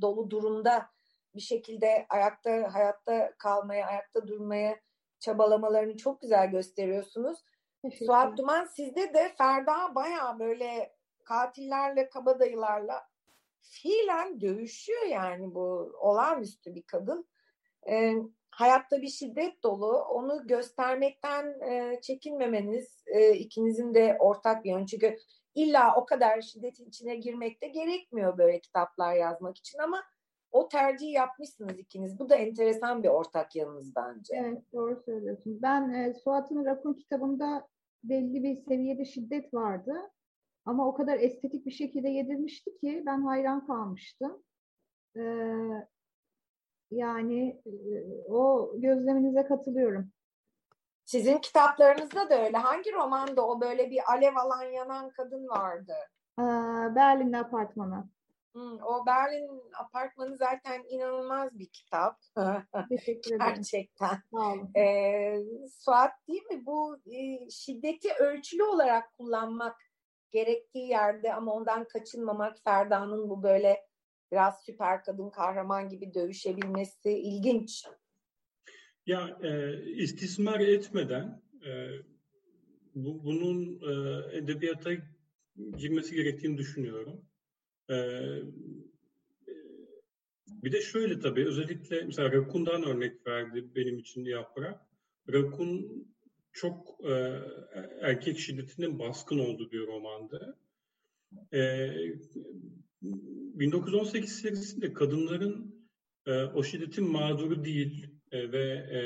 dolu durumda bir şekilde ayakta hayatta kalmaya, ayakta durmaya çabalamalarını çok güzel gösteriyorsunuz. Suat Duman sizde de Ferda baya böyle katillerle, kabadayılarla fiilen dövüşüyor yani bu olağanüstü bir kadın. E, hayatta bir şiddet dolu. Onu göstermekten e, çekinmemeniz e, ikinizin de ortak bir yön. Çünkü illa o kadar şiddetin içine girmek de gerekmiyor böyle kitaplar yazmak için ama o tercihi yapmışsınız ikiniz. Bu da enteresan bir ortak yanınız bence. Evet doğru söylüyorsun. Ben e, Suat'ın Rakun kitabında belli bir seviyede şiddet vardı. Ama o kadar estetik bir şekilde yedirmişti ki ben hayran kalmıştım. Ee, yani o gözleminize katılıyorum. Sizin kitaplarınızda da öyle. Hangi romanda o böyle bir alev alan yanan kadın vardı? Ee, Berlin apartmanı. Hmm, o Berlin apartmanı zaten inanılmaz bir kitap. Teşekkür ederim. Gerçekten. Ee, Suat değil mi? Bu e, şiddeti ölçülü olarak kullanmak gerektiği yerde ama ondan kaçınmamak Ferda'nın bu böyle biraz süper kadın kahraman gibi dövüşebilmesi ilginç. Ya e, istismar etmeden e, bu, bunun e, edebiyata girmesi gerektiğini düşünüyorum. Ee, bir de şöyle tabii özellikle mesela Rakun'dan örnek verdi benim için Yaprak. Rakun çok e, erkek şiddetinin baskın olduğu bir romandı. E, 1918 serisinde kadınların e, o şiddetin mağduru değil e, ve e,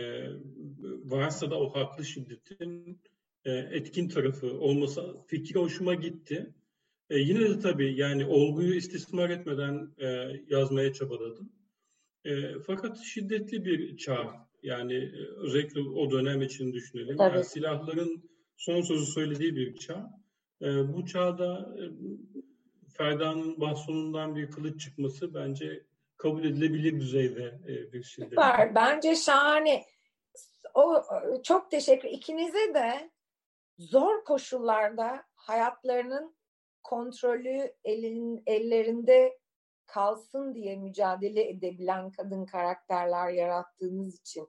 varsa da o haklı şiddetin e, etkin tarafı olması fikri hoşuma gitti. E, yine de tabii yani olguyu istismar etmeden e, yazmaya çabaladım. E, fakat şiddetli bir çağ. Yani e, özellikle o dönem için düşünelim. Yani silahların son sözü söylediği bir çağ. E, bu çağda e, Ferda'nın bastonundan bir kılıç çıkması bence kabul edilebilir düzeyde e, bir şiddet. Süper. Bence şahane. O çok teşekkür. İkinize de zor koşullarda hayatlarının kontrolü elin, ellerinde kalsın diye mücadele edebilen kadın karakterler yarattığınız için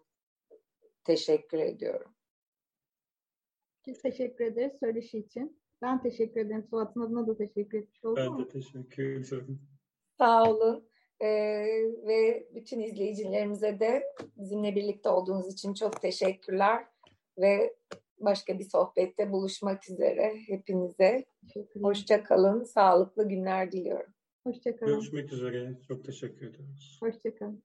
teşekkür ediyorum. Biz teşekkür ederiz söyleşi için. Ben teşekkür ederim. Suat'ın adına da teşekkür etmiş oldum. Ben de teşekkür ederim. Sağ olun. Ee, ve bütün izleyicilerimize de bizimle birlikte olduğunuz için çok teşekkürler. Ve başka bir sohbette buluşmak üzere hepinize. Hoşça kalın, sağlıklı günler diliyorum. Hoşça kalın. Görüşmek üzere. Çok teşekkür ediyoruz. Hoşça kalın.